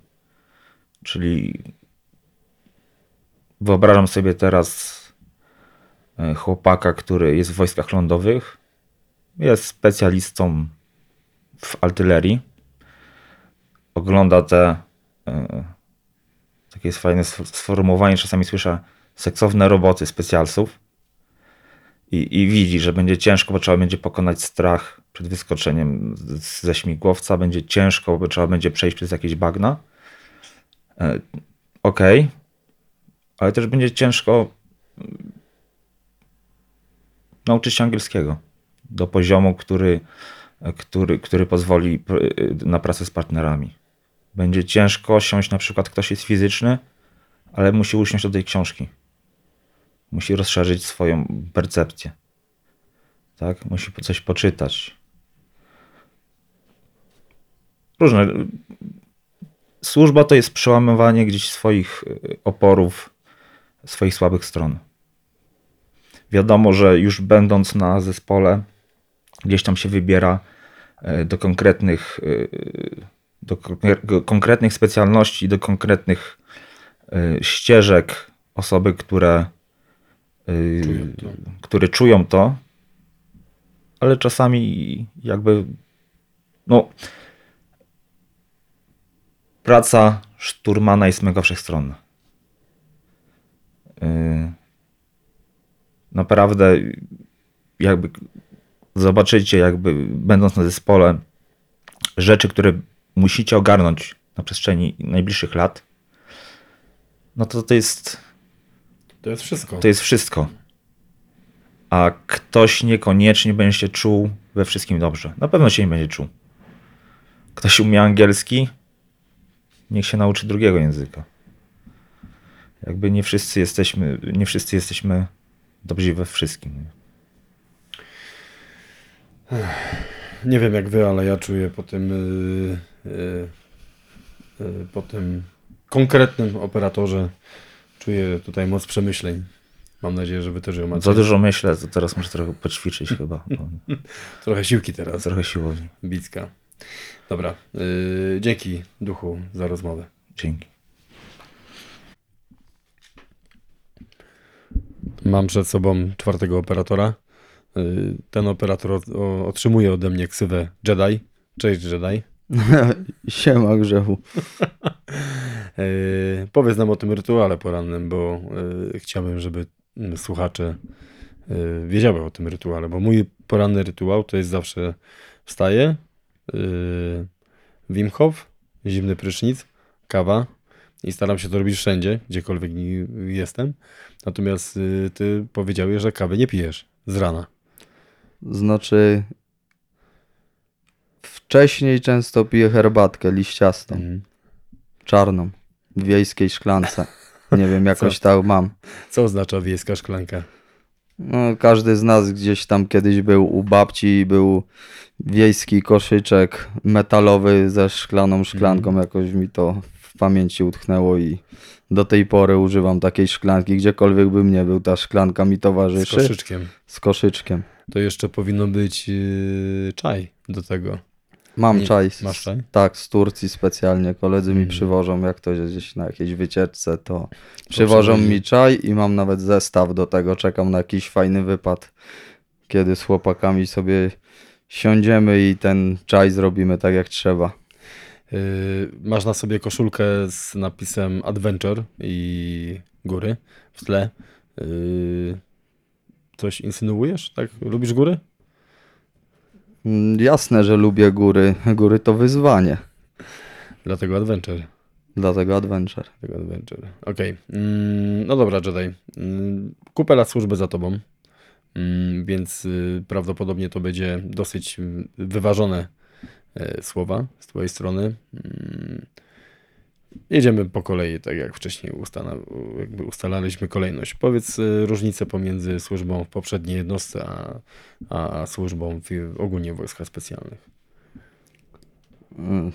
Czyli wyobrażam sobie teraz e, chłopaka, który jest w wojskach lądowych, jest specjalistą w artylerii, ogląda te e, takie jest fajne sf- sformułowanie, czasami słyszę seksowne roboty specjalsów i, i widzi, że będzie ciężko, bo trzeba będzie pokonać strach przed wyskoczeniem ze śmigłowca, będzie ciężko, bo trzeba będzie przejść przez jakieś bagna. E, Okej, ale też będzie ciężko mm, nauczyć się angielskiego do poziomu, który, który, który pozwoli pr- na pracę z partnerami. Będzie ciężko siąść, na przykład ktoś jest fizyczny, ale musi usiąść do tej książki. Musi rozszerzyć swoją percepcję. Tak? Musi coś poczytać. Różne. Służba to jest przełamywanie gdzieś swoich y, oporów, swoich słabych stron. Wiadomo, że już będąc na zespole, gdzieś tam się wybiera y, do konkretnych, y, do konkre- konkretnych specjalności, do konkretnych ścieżek osoby, które, Czują to. które czują to, ale czasami jakby no praca szturmana jest mega wszechstronna. Y, Naprawdę jakby zobaczycie jakby będąc na zespole rzeczy, które musicie ogarnąć na przestrzeni najbliższych lat, no to to jest, To jest wszystko. to jest wszystko. A ktoś niekoniecznie będzie się czuł we wszystkim dobrze. Na pewno się nie będzie czuł. Ktoś umie angielski, niech się nauczy drugiego języka. Jakby nie wszyscy jesteśmy, nie wszyscy jesteśmy dobrzy we wszystkim. nie? Wiem jak wy, ale ja czuję po tym, y, y, y, po tym konkretnym operatorze, czuję tutaj moc przemyśleń. Mam nadzieję, że wy też ją macie. Za dużo myślę, to teraz muszę trochę poćwiczyć chyba. *laughs* Trochę siłki teraz. Trochę siłowni. Bicka. Dobra. y, dzięki duchu za rozmowę. Dzięki. Mam przed sobą czwartego operatora. Y, Ten operator o- otrzymuje ode mnie ksywę Jedi. Cześć Jedi. *laughs* Siema grzechu. *laughs* Y, Powiedz nam o tym rytuale porannym, bo y, chciałbym, żeby słuchacze wiedziały o tym rytuale, bo mój poranny rytuał to jest zawsze wstaję, y, Wim Hof, zimny prysznic, kawa i staram się to robić wszędzie, gdziekolwiek jestem. Natomiast y, ty powiedziałeś, że kawy nie pijesz z rana. Znaczy, wcześniej często piję herbatkę liściastą, Mhm. czarną, w wiejskiej szklance. Nie wiem, *laughs* jakoś tak mam. Co oznacza wiejska szklanka? No, każdy z nas gdzieś tam kiedyś był u babci i był wiejski koszyczek metalowy ze szklaną szklanką. Jakoś mi to w pamięci utknęło i do tej pory używam takiej szklanki. Gdziekolwiek bym nie był, ta szklanka mi Z towarzyszy. koszyczkiem. Z koszyczkiem. To jeszcze powinno być y, czaj do tego. Mam Nie- czaj. z- masz czaj? Tak, z Turcji specjalnie. Koledzy mi Mhm. przywożą, jak to jest gdzieś na jakiejś wycieczce, to przywożą mi czaj i mam nawet zestaw do tego. Czekam na jakiś fajny wypad, kiedy z chłopakami sobie siądziemy i ten czaj zrobimy tak jak trzeba. Y, Masz na sobie koszulkę z napisem Adventure i góry w tle. Y, Coś insynuujesz? Tak? Lubisz góry? Mm, Jasne, że lubię góry. Góry to wyzwanie. Dlatego Adventure. Dlatego adventure. Dlatego Adventure. Okej. Mm, No dobra, Jedi. Mm, Kupę lat służby za tobą. Więc y, prawdopodobnie to będzie dosyć wyważone y, słowa z twojej strony. Jedziemy po kolei, tak jak wcześniej ustala, jakby ustalaliśmy kolejność. Powiedz y, różnicę pomiędzy służbą w poprzedniej jednostce, a, a służbą w, ogólnie wojskach specjalnych. Mm.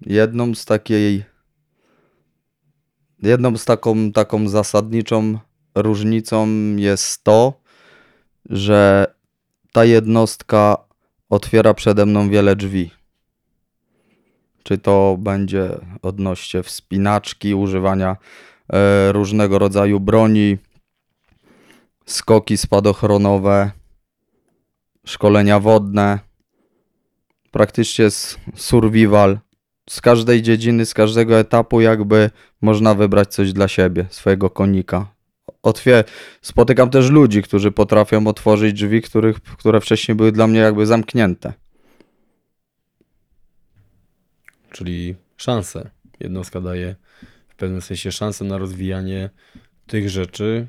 Jedną z takiej jedną z taką, taką zasadniczą różnicą jest to, że ta jednostka otwiera przede mną wiele drzwi. Czy to będzie odnośnie wspinaczki, używania e, różnego rodzaju broni, skoki spadochronowe, szkolenia wodne, praktycznie survival. Z każdej dziedziny, z każdego etapu jakby można wybrać coś dla siebie, swojego konika. Otwie... Spotykam też ludzi, którzy potrafią otworzyć drzwi, których, które wcześniej były dla mnie jakby zamknięte. Czyli szansę. Jednostka daje w pewnym sensie szansę na rozwijanie tych rzeczy,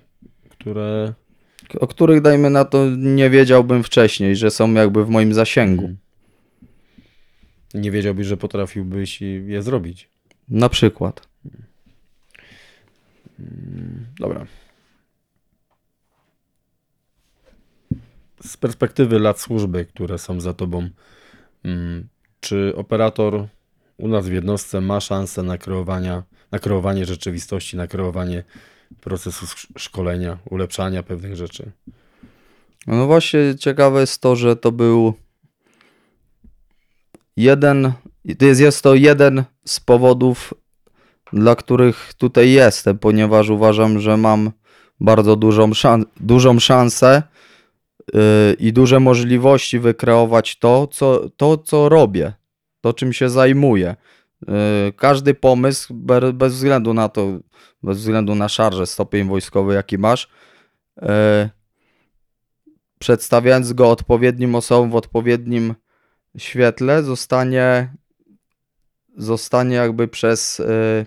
które. O których dajmy na to nie wiedziałbym wcześniej, że są jakby w moim zasięgu. Mhm. Nie wiedziałbyś, że potrafiłbyś je zrobić. Na przykład. Dobra. Z perspektywy lat służby, które są za tobą, mm, czy operator u nas w jednostce ma szansę na, kreowania, na kreowanie rzeczywistości, na kreowanie procesu sz- szkolenia, ulepszania pewnych rzeczy? No właśnie ciekawe jest to, że to był jeden, jest, jest to jeden z powodów, dla których tutaj jestem, ponieważ uważam, że mam bardzo dużą, szan dużą szansę yy, i duże możliwości wykreować to co, to, co robię, to, czym się zajmuję. Yy, każdy pomysł, be- bez względu na to, bez względu na szarże, stopień wojskowy, jaki masz, yy, przedstawiając go odpowiednim osobom w odpowiednim świetle, zostanie, zostanie jakby przez, y,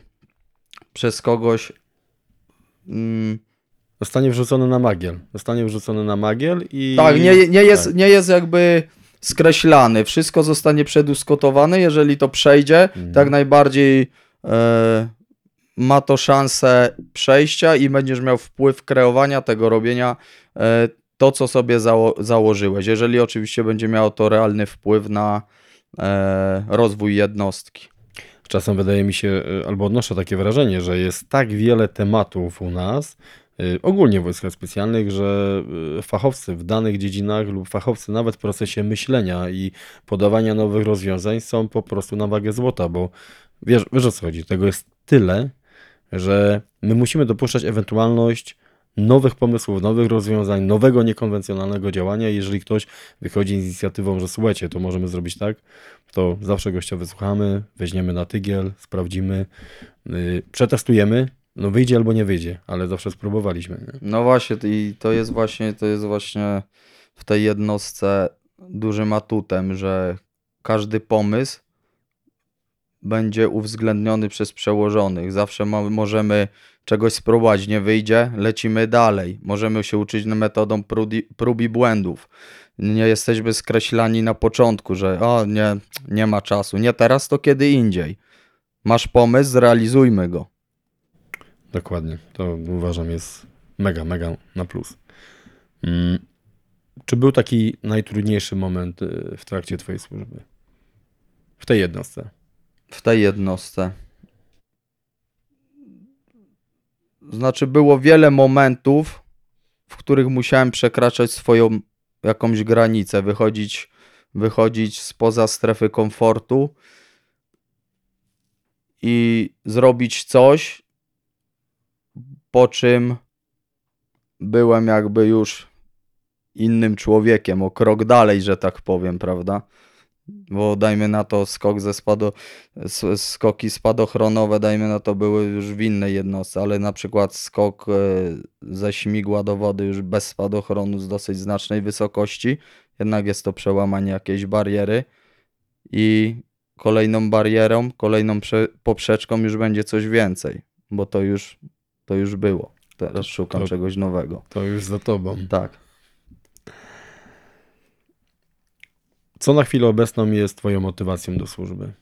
przez kogoś. mm, Zostanie wrzucony na magiel. Zostanie wrzucony na magiel i. tak, nie, nie, jest, tak. nie jest jakby skreślany. Wszystko zostanie przedyskutowane. Jeżeli to przejdzie, Mhm. tak najbardziej e, ma to szansę przejścia i będziesz miał wpływ kreowania tego robienia e, to, co sobie zało- założyłeś. Jeżeli oczywiście będzie miało to realny wpływ na e, rozwój jednostki. Czasem wydaje mi się, y, albo odnoszę takie wrażenie, że jest tak wiele tematów u nas, ogólnie w wojskach specjalnych, że y, fachowcy w danych dziedzinach lub fachowcy nawet w procesie myślenia i podawania nowych rozwiązań są po prostu na wagę złota, bo wiesz, wiesz o co chodzi, tego jest tyle, że my musimy dopuszczać ewentualność nowych pomysłów, nowych rozwiązań, nowego niekonwencjonalnego działania. Jeżeli ktoś wychodzi z inicjatywą, że słuchajcie, to możemy zrobić tak, to zawsze gościa wysłuchamy, weźmiemy na tygiel, sprawdzimy, yy, przetestujemy. No wyjdzie albo nie wyjdzie, ale zawsze spróbowaliśmy. Nie? No właśnie, i to jest właśnie, to jest właśnie w tej jednostce dużym atutem, że każdy pomysł będzie uwzględniony przez przełożonych. Zawsze ma, możemy czegoś spróbować, nie wyjdzie, lecimy dalej. Możemy się uczyć metodą prób i, prób i błędów. Nie jesteśmy skreślani na początku, że o nie, nie ma czasu. Nie teraz, to kiedy indziej. Masz pomysł, zrealizujmy go. Dokładnie. To uważam jest mega, mega na plus. Mm. Czy był taki najtrudniejszy moment y, w trakcie Twojej służby? W tej jednostce. w tej jednostce. Znaczy, było wiele momentów, w których musiałem przekraczać swoją jakąś granicę, wychodzić, wychodzić spoza strefy komfortu i zrobić coś, po czym byłem jakby już innym człowiekiem, o krok dalej, że tak powiem, prawda? Bo dajmy na to skok ze spado, skoki spadochronowe, dajmy na to były już w innej jednostce, ale na przykład skok e, ze śmigła do wody już bez spadochronu z dosyć znacznej wysokości, jednak jest to przełamanie jakiejś bariery i kolejną barierą, kolejną prze, poprzeczką już będzie coś więcej, bo to już, to już było. Teraz szukam to- czegoś nowego. To już za Tobą. Tak. Co na chwilę obecną jest Twoją motywacją do służby?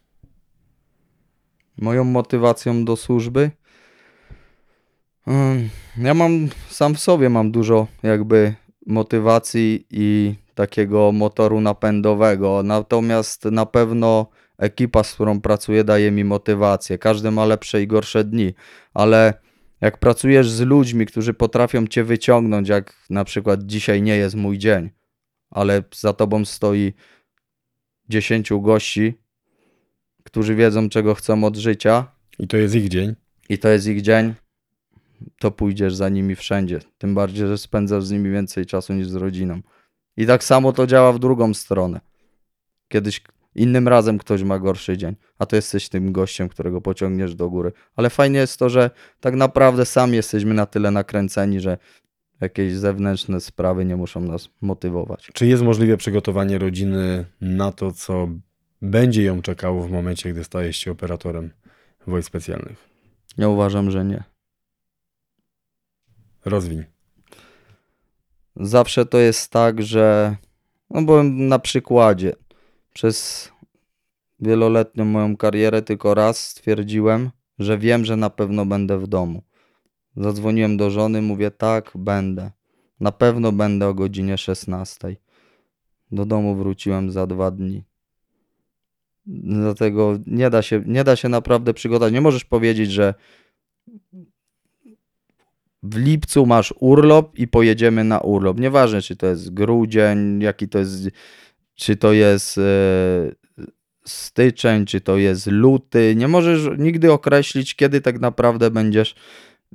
Moją motywacją do służby? Ja mam sam w sobie mam dużo jakby motywacji i takiego motoru napędowego. Natomiast na pewno ekipa, z którą pracuję, daje mi motywację. Każdy ma lepsze i gorsze dni, ale jak pracujesz z ludźmi, którzy potrafią cię wyciągnąć, jak na przykład dzisiaj nie jest mój dzień, ale za tobą stoi 10 gości, którzy wiedzą, czego chcą od życia, I to jest ich dzień. i to jest ich dzień, to pójdziesz za nimi wszędzie. Tym bardziej, że spędzasz z nimi więcej czasu niż z rodziną. I tak samo to działa w drugą stronę. Kiedyś innym razem ktoś ma gorszy dzień, a to jesteś tym gościem, którego pociągniesz do góry. Ale fajnie jest to, że tak naprawdę sami jesteśmy na tyle nakręceni, że jakieś zewnętrzne sprawy nie muszą nas motywować. Czy jest możliwe przygotowanie rodziny na to, co będzie ją czekało w momencie, gdy stajesz się operatorem wojsk specjalnych? Ja uważam, że nie. Rozwiń. Zawsze to jest tak, że. No bo na przykładzie. Przez wieloletnią moją karierę tylko raz stwierdziłem, że wiem, że na pewno będę w domu. Zadzwoniłem do żony, mówię tak, będę. Na pewno będę o godzinie 16. Do domu wróciłem za dwa dni. Dlatego nie da się, nie da się naprawdę przygotować. Nie możesz powiedzieć, że w lipcu masz urlop i pojedziemy na urlop. Nieważne, czy to jest grudzień, jaki to jest, czy to jest e, styczeń, czy to jest luty. Nie możesz nigdy określić, kiedy tak naprawdę będziesz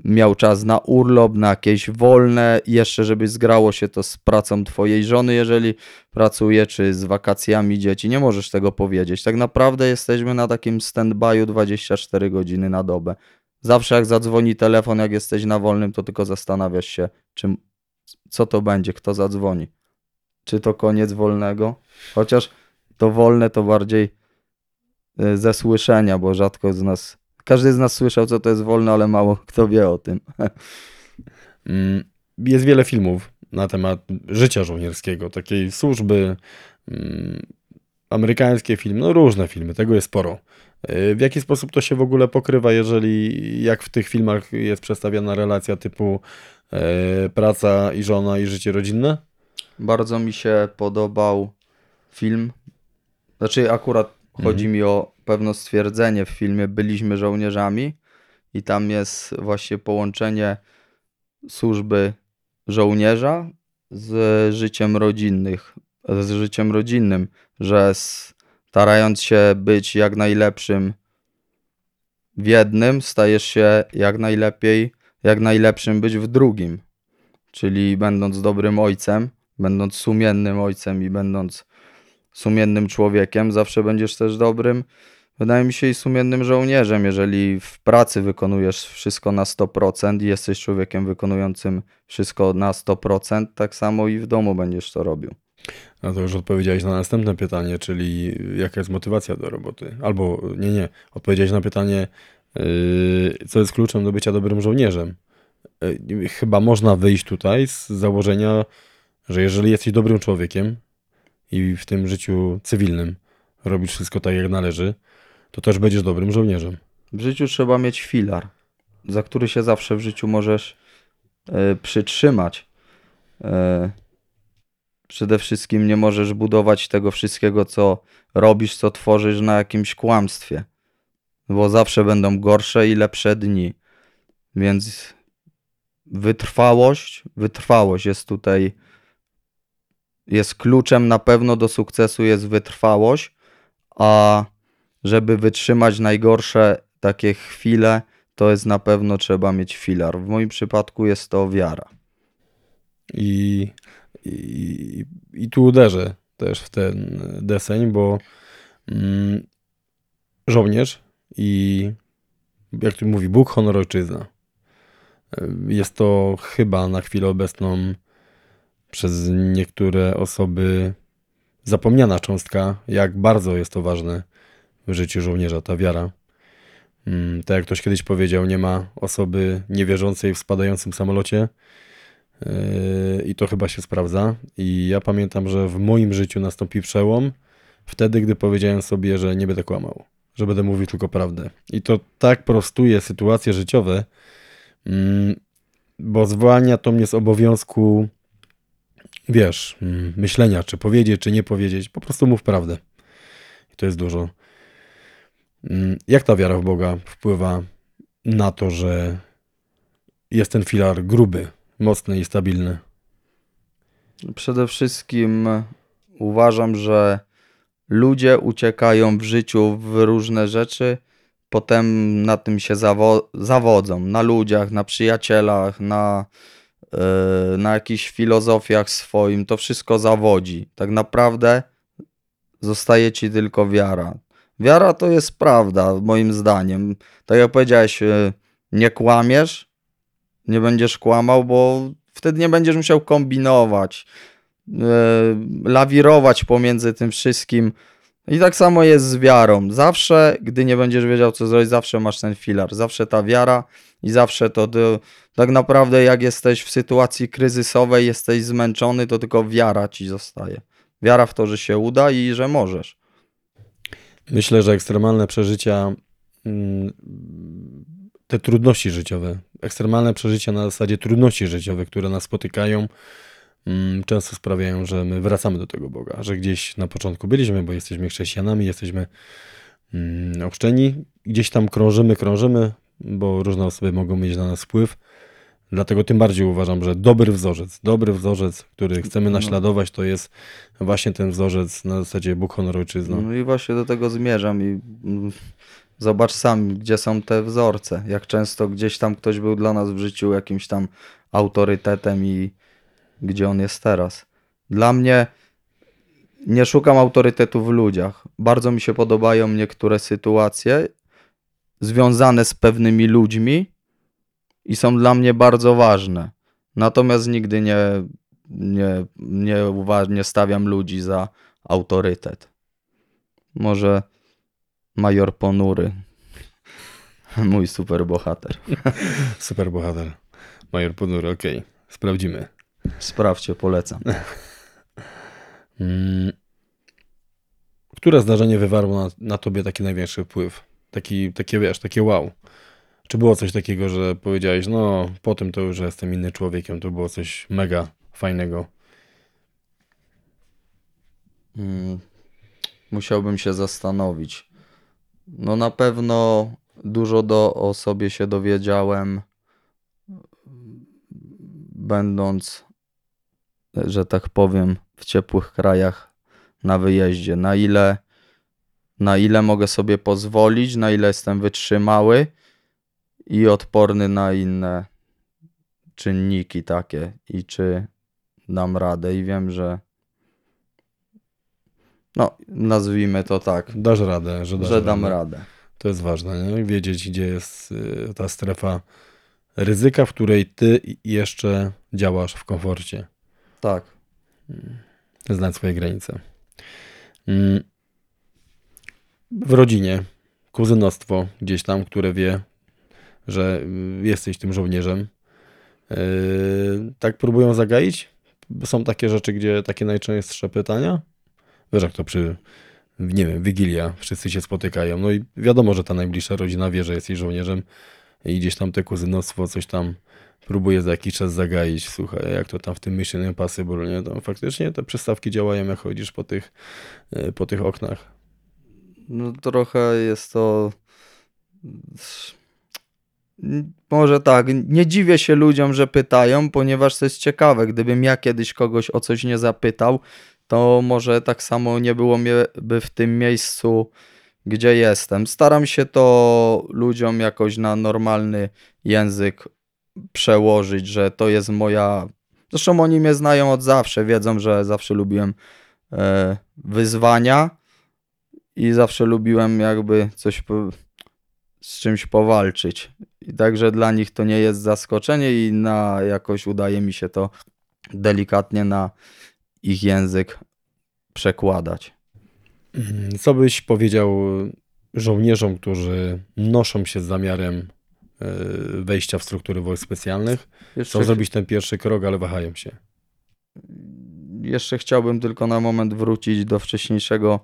miał czas na urlop, na jakieś wolne, jeszcze żeby zgrało się to z pracą twojej żony, jeżeli pracuje, czy z wakacjami dzieci. Nie możesz tego powiedzieć. Tak naprawdę jesteśmy na takim stand-by'u 24 godziny na dobę. Zawsze jak zadzwoni telefon, jak jesteś na wolnym, to tylko zastanawiasz się, czym, co to będzie, kto zadzwoni. Czy to koniec wolnego? Chociaż to wolne to bardziej y, ze słyszenia, bo rzadko z nas, każdy z nas słyszał, co to jest wolne, ale mało kto wie o tym. *laughs* Mm, Jest wiele filmów na temat życia żołnierskiego, takiej służby. mm, amerykańskie filmy, no różne filmy, tego jest sporo. Y, W jaki sposób to się w ogóle pokrywa, jeżeli jak w tych filmach jest przedstawiana relacja typu e, praca i żona i życie rodzinne? Bardzo mi się podobał film. Znaczy, akurat chodzi mi o pewne stwierdzenie w filmie Byliśmy żołnierzami, i tam jest właśnie połączenie służby żołnierza z życiem rodzinnych, z życiem rodzinnym, że starając się być jak najlepszym w jednym, stajesz się jak najlepiej, jak najlepszym być w drugim. Czyli będąc dobrym ojcem, będąc sumiennym ojcem i będąc sumiennym człowiekiem, zawsze będziesz też dobrym, wydaje mi się, i sumiennym żołnierzem. Jeżeli w pracy wykonujesz wszystko na 100% i jesteś człowiekiem wykonującym wszystko na 100%, tak samo i w domu będziesz to robił. No to już odpowiedziałeś na następne pytanie, czyli jaka jest motywacja do roboty. Albo nie, nie, odpowiedziałeś na pytanie, yy, co jest kluczem do bycia dobrym żołnierzem. Yy, Chyba można wyjść tutaj z założenia, że jeżeli jesteś dobrym człowiekiem i w tym życiu cywilnym robisz wszystko tak, jak należy, to też będziesz dobrym żołnierzem. W życiu trzeba mieć filar, za który się zawsze w życiu możesz e, przytrzymać. E, przede wszystkim nie możesz budować tego wszystkiego, co robisz, co tworzysz na jakimś kłamstwie, bo zawsze będą gorsze i lepsze dni. Więc wytrwałość, wytrwałość jest tutaj, jest kluczem na pewno do sukcesu, jest wytrwałość, a żeby wytrzymać najgorsze takie chwile, to jest na pewno trzeba mieć filar. W moim przypadku jest to wiara. I, i, i tu uderzę też w ten deseń, bo mm, żołnierz i jak tu mówi Bóg, honor, ojczyzna. Jest to chyba na chwilę obecną przez niektóre osoby zapomniana cząstka, jak bardzo jest to ważne w życiu żołnierza, ta wiara. Mm, Tak jak ktoś kiedyś powiedział, nie ma osoby niewierzącej w spadającym samolocie. Yy, I to chyba się sprawdza. I ja pamiętam, że w moim życiu nastąpił przełom wtedy, gdy powiedziałem sobie, że nie będę kłamał, że będę mówił tylko prawdę. I to tak prostuje sytuacje życiowe, mm, bo zwalnia to mnie z obowiązku, wiesz, mm, myślenia, czy powiedzieć, czy nie powiedzieć. Po prostu mów prawdę. I to jest dużo. Mm, Jak ta wiara w Boga wpływa na to, że jest ten filar gruby, mocny i stabilny? Przede wszystkim uważam, że ludzie uciekają w życiu w różne rzeczy, potem na tym się zawo- zawodzą. Na ludziach, na przyjacielach, na, na jakichś filozofiach swoim. To wszystko zawodzi. Tak naprawdę zostaje ci tylko wiara. Wiara to jest prawda, moim zdaniem. Tak jak powiedziałeś, yy, nie kłamiesz, nie będziesz kłamał, bo wtedy nie będziesz musiał kombinować, e, lawirować pomiędzy tym wszystkim. I tak samo jest z wiarą. Zawsze, gdy nie będziesz wiedział, co zrobić, zawsze masz ten filar. Zawsze ta wiara i zawsze to, to tak naprawdę, jak jesteś w sytuacji kryzysowej, jesteś zmęczony, to tylko wiara ci zostaje. Wiara w to, że się uda i że możesz. Myślę, że ekstremalne przeżycia, mm, te trudności życiowe, ekstremalne przeżycia na zasadzie trudności życiowych, które nas spotykają, mm, często sprawiają, że my wracamy do tego Boga, że gdzieś na początku byliśmy, bo jesteśmy chrześcijanami, jesteśmy mm, ochrzczeni, gdzieś tam krążymy, krążymy, bo różne osoby mogą mieć na nas wpływ. Dlatego tym bardziej uważam, że dobry wzorzec, dobry wzorzec, który chcemy naśladować, to jest właśnie ten wzorzec na zasadzie Bóg, honor, ojczyzna. No i właśnie do tego zmierzam i mm, zobacz sam, gdzie są te wzorce. Jak często gdzieś tam ktoś był dla nas w życiu jakimś tam autorytetem i gdzie on jest teraz. Dla mnie nie szukam autorytetu w ludziach. Bardzo mi się podobają niektóre sytuacje związane z pewnymi ludźmi i są dla mnie bardzo ważne. Natomiast nigdy nie, nie, nie, nie stawiam ludzi za autorytet. Może major ponury. *laughs* Mój super bohater. *laughs* Super bohater. Major Ponury, okej. Sprawdzimy. Sprawdźcie, polecam. *laughs* Mm. Które zdarzenie wywarło na, na tobie taki największy wpływ? Taki, takie, wiesz, takie wow. Czy było coś takiego, że powiedziałeś, no po tym to już jestem innym człowiekiem, to było coś mega fajnego. Mm, Musiałbym się zastanowić. No na pewno dużo do, o sobie się dowiedziałem, będąc, że tak powiem, w ciepłych krajach na wyjeździe. Na ile, na ile mogę sobie pozwolić, na ile jestem wytrzymały i odporny na inne czynniki takie i czy dam radę. I wiem, że no, nazwijmy to tak, Dasz radę, że dasz że dam radę. radę. To jest ważne, nie? Wiedzieć, gdzie jest y, ta strefa ryzyka, w której ty jeszcze działasz w komforcie. Tak. Znać swoje granice. W rodzinie, kuzynostwo gdzieś tam, które wie, że y, jesteś tym żołnierzem. Yy, tak próbują zagaić? Są takie rzeczy, gdzie takie najczęstsze pytania? Wiesz, jak to przy, nie wiem, Wigilia, wszyscy się spotykają. No i wiadomo, że ta najbliższa rodzina wie, że jesteś żołnierzem i gdzieś tam te kuzynostwo coś tam próbuje za jakiś czas zagaić. Słuchaj, jak to tam w tym Mission Impossible, nie? To faktycznie te przystawki działają, jak chodzisz po tych, yy, po tych oknach. No trochę jest to. Może tak, nie dziwię się ludziom, że pytają, ponieważ to jest ciekawe. Gdybym ja kiedyś kogoś o coś nie zapytał, to może tak samo nie było mnie by w tym miejscu, gdzie jestem. Staram się to ludziom jakoś na normalny język przełożyć, że to jest moja. Zresztą oni mnie znają od zawsze, wiedzą, że zawsze lubiłem e, wyzwania i zawsze lubiłem jakby coś z czymś powalczyć. I także dla nich to nie jest zaskoczenie i na jakoś udaje mi się to delikatnie na ich język przekładać. Mm, Co byś powiedział żołnierzom, którzy noszą się z zamiarem yy, wejścia w struktury wojsk specjalnych? Jeszcze, Chcą zrobić ten pierwszy krok, ale wahają się. jeszcze chciałbym tylko na moment wrócić do wcześniejszego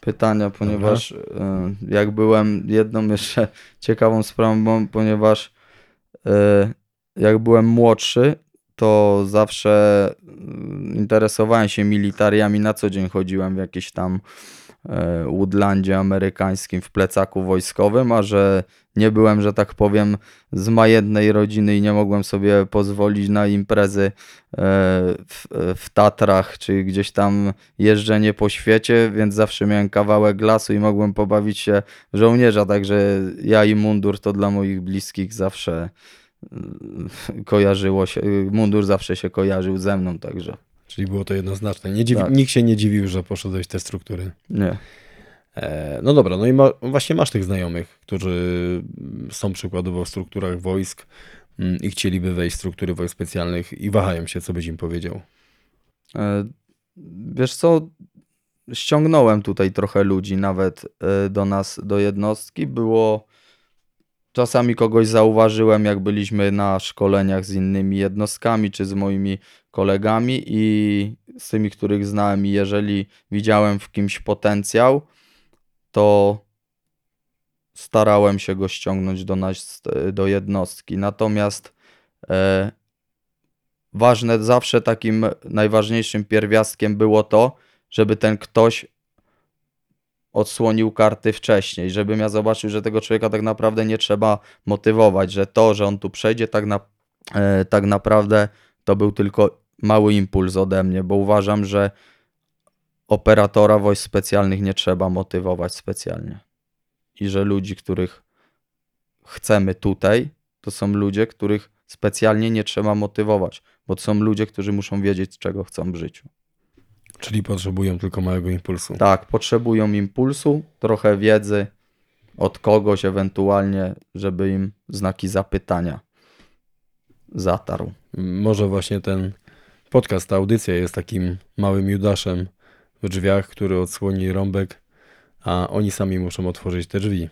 pytania, ponieważ e, jak byłem jedną jeszcze ciekawą sprawą, ponieważ e, jak byłem młodszy, to zawsze mm, interesowałem się militariami, na co dzień chodziłem w jakieś tam Woodlandzie amerykańskim w plecaku wojskowym, a że nie byłem, że tak powiem, z majętnej rodziny i nie mogłem sobie pozwolić na imprezy e, w, w Tatrach, czy gdzieś tam jeżdżenie po świecie, więc zawsze miałem kawałek lasu i mogłem pobawić się żołnierza, także ja i mundur to dla moich bliskich zawsze mm, kojarzyło się, mundur zawsze się kojarzył ze mną, także Czyli było to jednoznaczne. Nie dziwi, Tak. Nikt się nie dziwił, że poszedłeś te struktury. nie. E, no dobra, no i ma, właśnie masz tych znajomych, którzy są przykładowo w strukturach wojsk mm, i chcieliby wejść w struktury wojsk specjalnych i wahają się, co byś im powiedział. E, Wiesz co, ściągnąłem tutaj trochę ludzi nawet e, do nas, do jednostki. Było czasami kogoś zauważyłem, jak byliśmy na szkoleniach z innymi jednostkami czy z moimi kolegami i z tymi, których znałem. I jeżeli widziałem w kimś potencjał, to starałem się go ściągnąć do nas, do jednostki. Natomiast e, ważne, zawsze takim najważniejszym pierwiastkiem było to, żeby ten ktoś odsłonił karty wcześniej, żebym ja zobaczył, że tego człowieka tak naprawdę nie trzeba motywować, że to, że on tu przejdzie, tak, na, e, tak naprawdę to był tylko mały impuls ode mnie, bo uważam, że operatora wojsk specjalnych nie trzeba motywować specjalnie. I że ludzi, których chcemy tutaj, to są ludzie, których specjalnie nie trzeba motywować, bo to są ludzie, którzy muszą wiedzieć, czego chcą w życiu. Czyli potrzebują tylko małego impulsu. Tak, potrzebują impulsu, trochę wiedzy od kogoś ewentualnie, żeby im znaki zapytania zatarł. Może właśnie ten podcast, ta audycja jest takim małym Judaszem w drzwiach, który odsłoni rąbek, a oni sami muszą otworzyć te drzwi.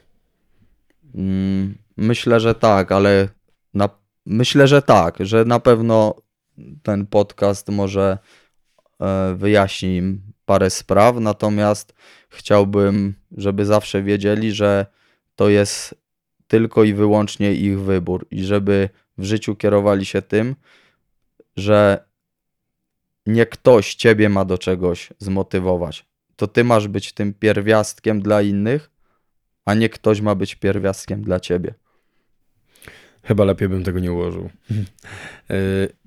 Mm, Myślę, że tak, ale na, myślę, że tak, że na pewno ten podcast może wyjaśni im parę spraw, natomiast chciałbym, żeby zawsze wiedzieli, że to jest tylko i wyłącznie ich wybór i żeby w życiu kierowali się tym, że nie ktoś ciebie ma do czegoś zmotywować. To ty masz być tym pierwiastkiem dla innych, a nie ktoś ma być pierwiastkiem dla ciebie. Chyba lepiej bym tego nie ułożył. *laughs*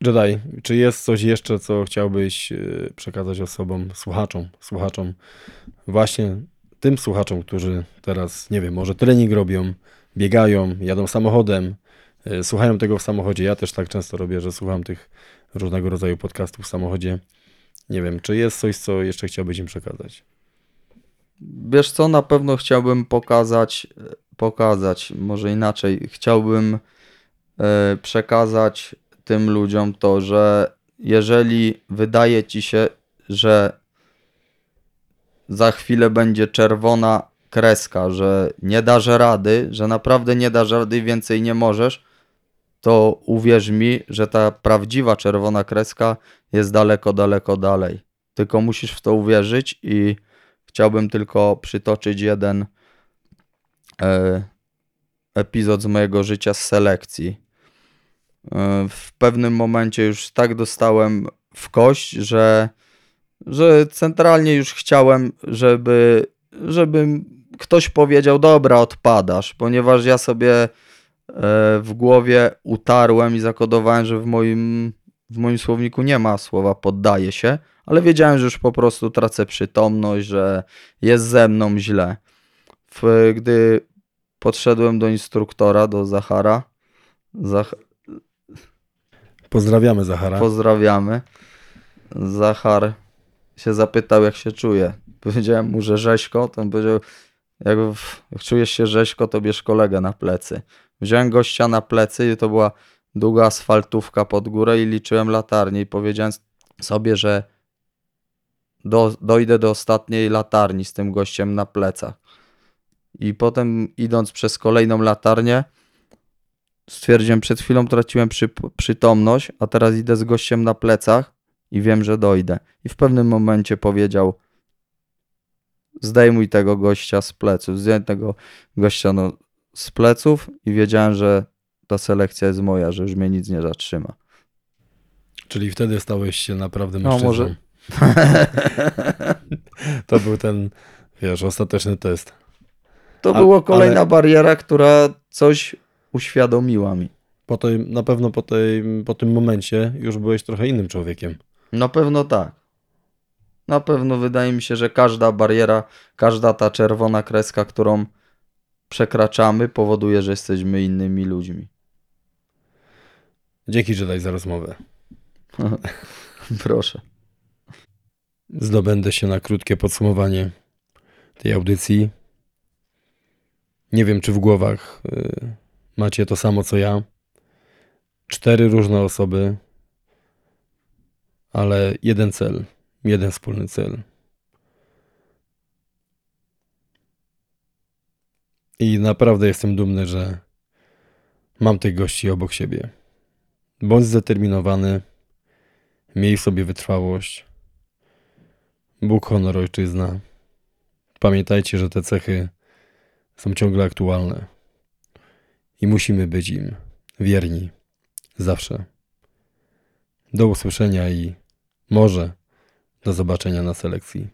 Jedi, czy jest coś jeszcze, co chciałbyś y, przekazać osobom, słuchaczom, słuchaczom, właśnie tym słuchaczom, którzy teraz, nie wiem, może trening robią, biegają, jadą samochodem, y, słuchają tego w samochodzie. Ja też tak często robię, że słucham tych różnego rodzaju podcastów w samochodzie. Nie wiem, czy jest coś, co jeszcze chciałbyś im przekazać? Wiesz co, na pewno chciałbym pokazać, pokazać, może inaczej, chciałbym e, przekazać tym ludziom to, że jeżeli wydaje ci się, że za chwilę będzie czerwona kreska, że nie dasz rady, że naprawdę nie dasz rady i więcej nie możesz, to uwierz mi, że ta prawdziwa czerwona kreska jest daleko, daleko dalej. Tylko musisz w to uwierzyć i chciałbym tylko przytoczyć jeden e, epizod z mojego życia z selekcji. E, w pewnym momencie już tak dostałem w kość, że, że centralnie już chciałem, żeby, żeby ktoś powiedział: Dobra, odpadasz, ponieważ ja sobie e, w głowie utarłem i zakodowałem, że w moim, w moim słowniku nie ma słowa poddaję się, ale wiedziałem, że już po prostu tracę przytomność, że jest ze mną źle. Gdy podszedłem do instruktora, do Zachara, Zach, Pozdrawiamy Zachara. pozdrawiamy, Zachar się zapytał, jak się czuje. Powiedziałem mu, że rzeźko, to on powiedział, jak, jak czujesz się rzeźko, to bierz kolegę na plecy. Wziąłem gościa na plecy i to była długa asfaltówka pod górę i liczyłem latarnię i powiedziałem sobie, że do, dojdę do ostatniej latarni z tym gościem na plecach. I potem idąc przez kolejną latarnię, stwierdziłem, przed chwilą traciłem przy, przytomność, a teraz idę z gościem na plecach i wiem, że dojdę. I w pewnym momencie powiedział, zdejmuj tego gościa z pleców. Zdjąłem tego gościa no, z pleców i wiedziałem, że ta selekcja jest moja, że już mnie nic nie zatrzyma. Czyli wtedy stałeś się naprawdę No, mężczyzną. może- *laughs* To był ten, wiesz, ostateczny test. To A- była kolejna ale- bariera, która coś uświadomiła mi. Po tej, na pewno po, tej, po tym momencie już byłeś trochę innym człowiekiem. Na pewno tak. Na pewno wydaje mi się, że każda bariera, każda ta czerwona kreska, którą przekraczamy, powoduje, że jesteśmy innymi ludźmi. Dzięki Jedi za rozmowę. *laughs* Proszę. Zdobędę się na krótkie podsumowanie tej audycji. Nie wiem, czy w głowach y, macie to samo co ja. Cztery różne osoby, ale jeden cel, jeden wspólny cel. I naprawdę jestem dumny, że mam tych gości obok siebie. Bądź zdeterminowany, miej w sobie wytrwałość. Bóg, honor, ojczyzna. Pamiętajcie, że te cechy są ciągle aktualne i musimy być im wierni zawsze. Do usłyszenia i może do zobaczenia na selekcji.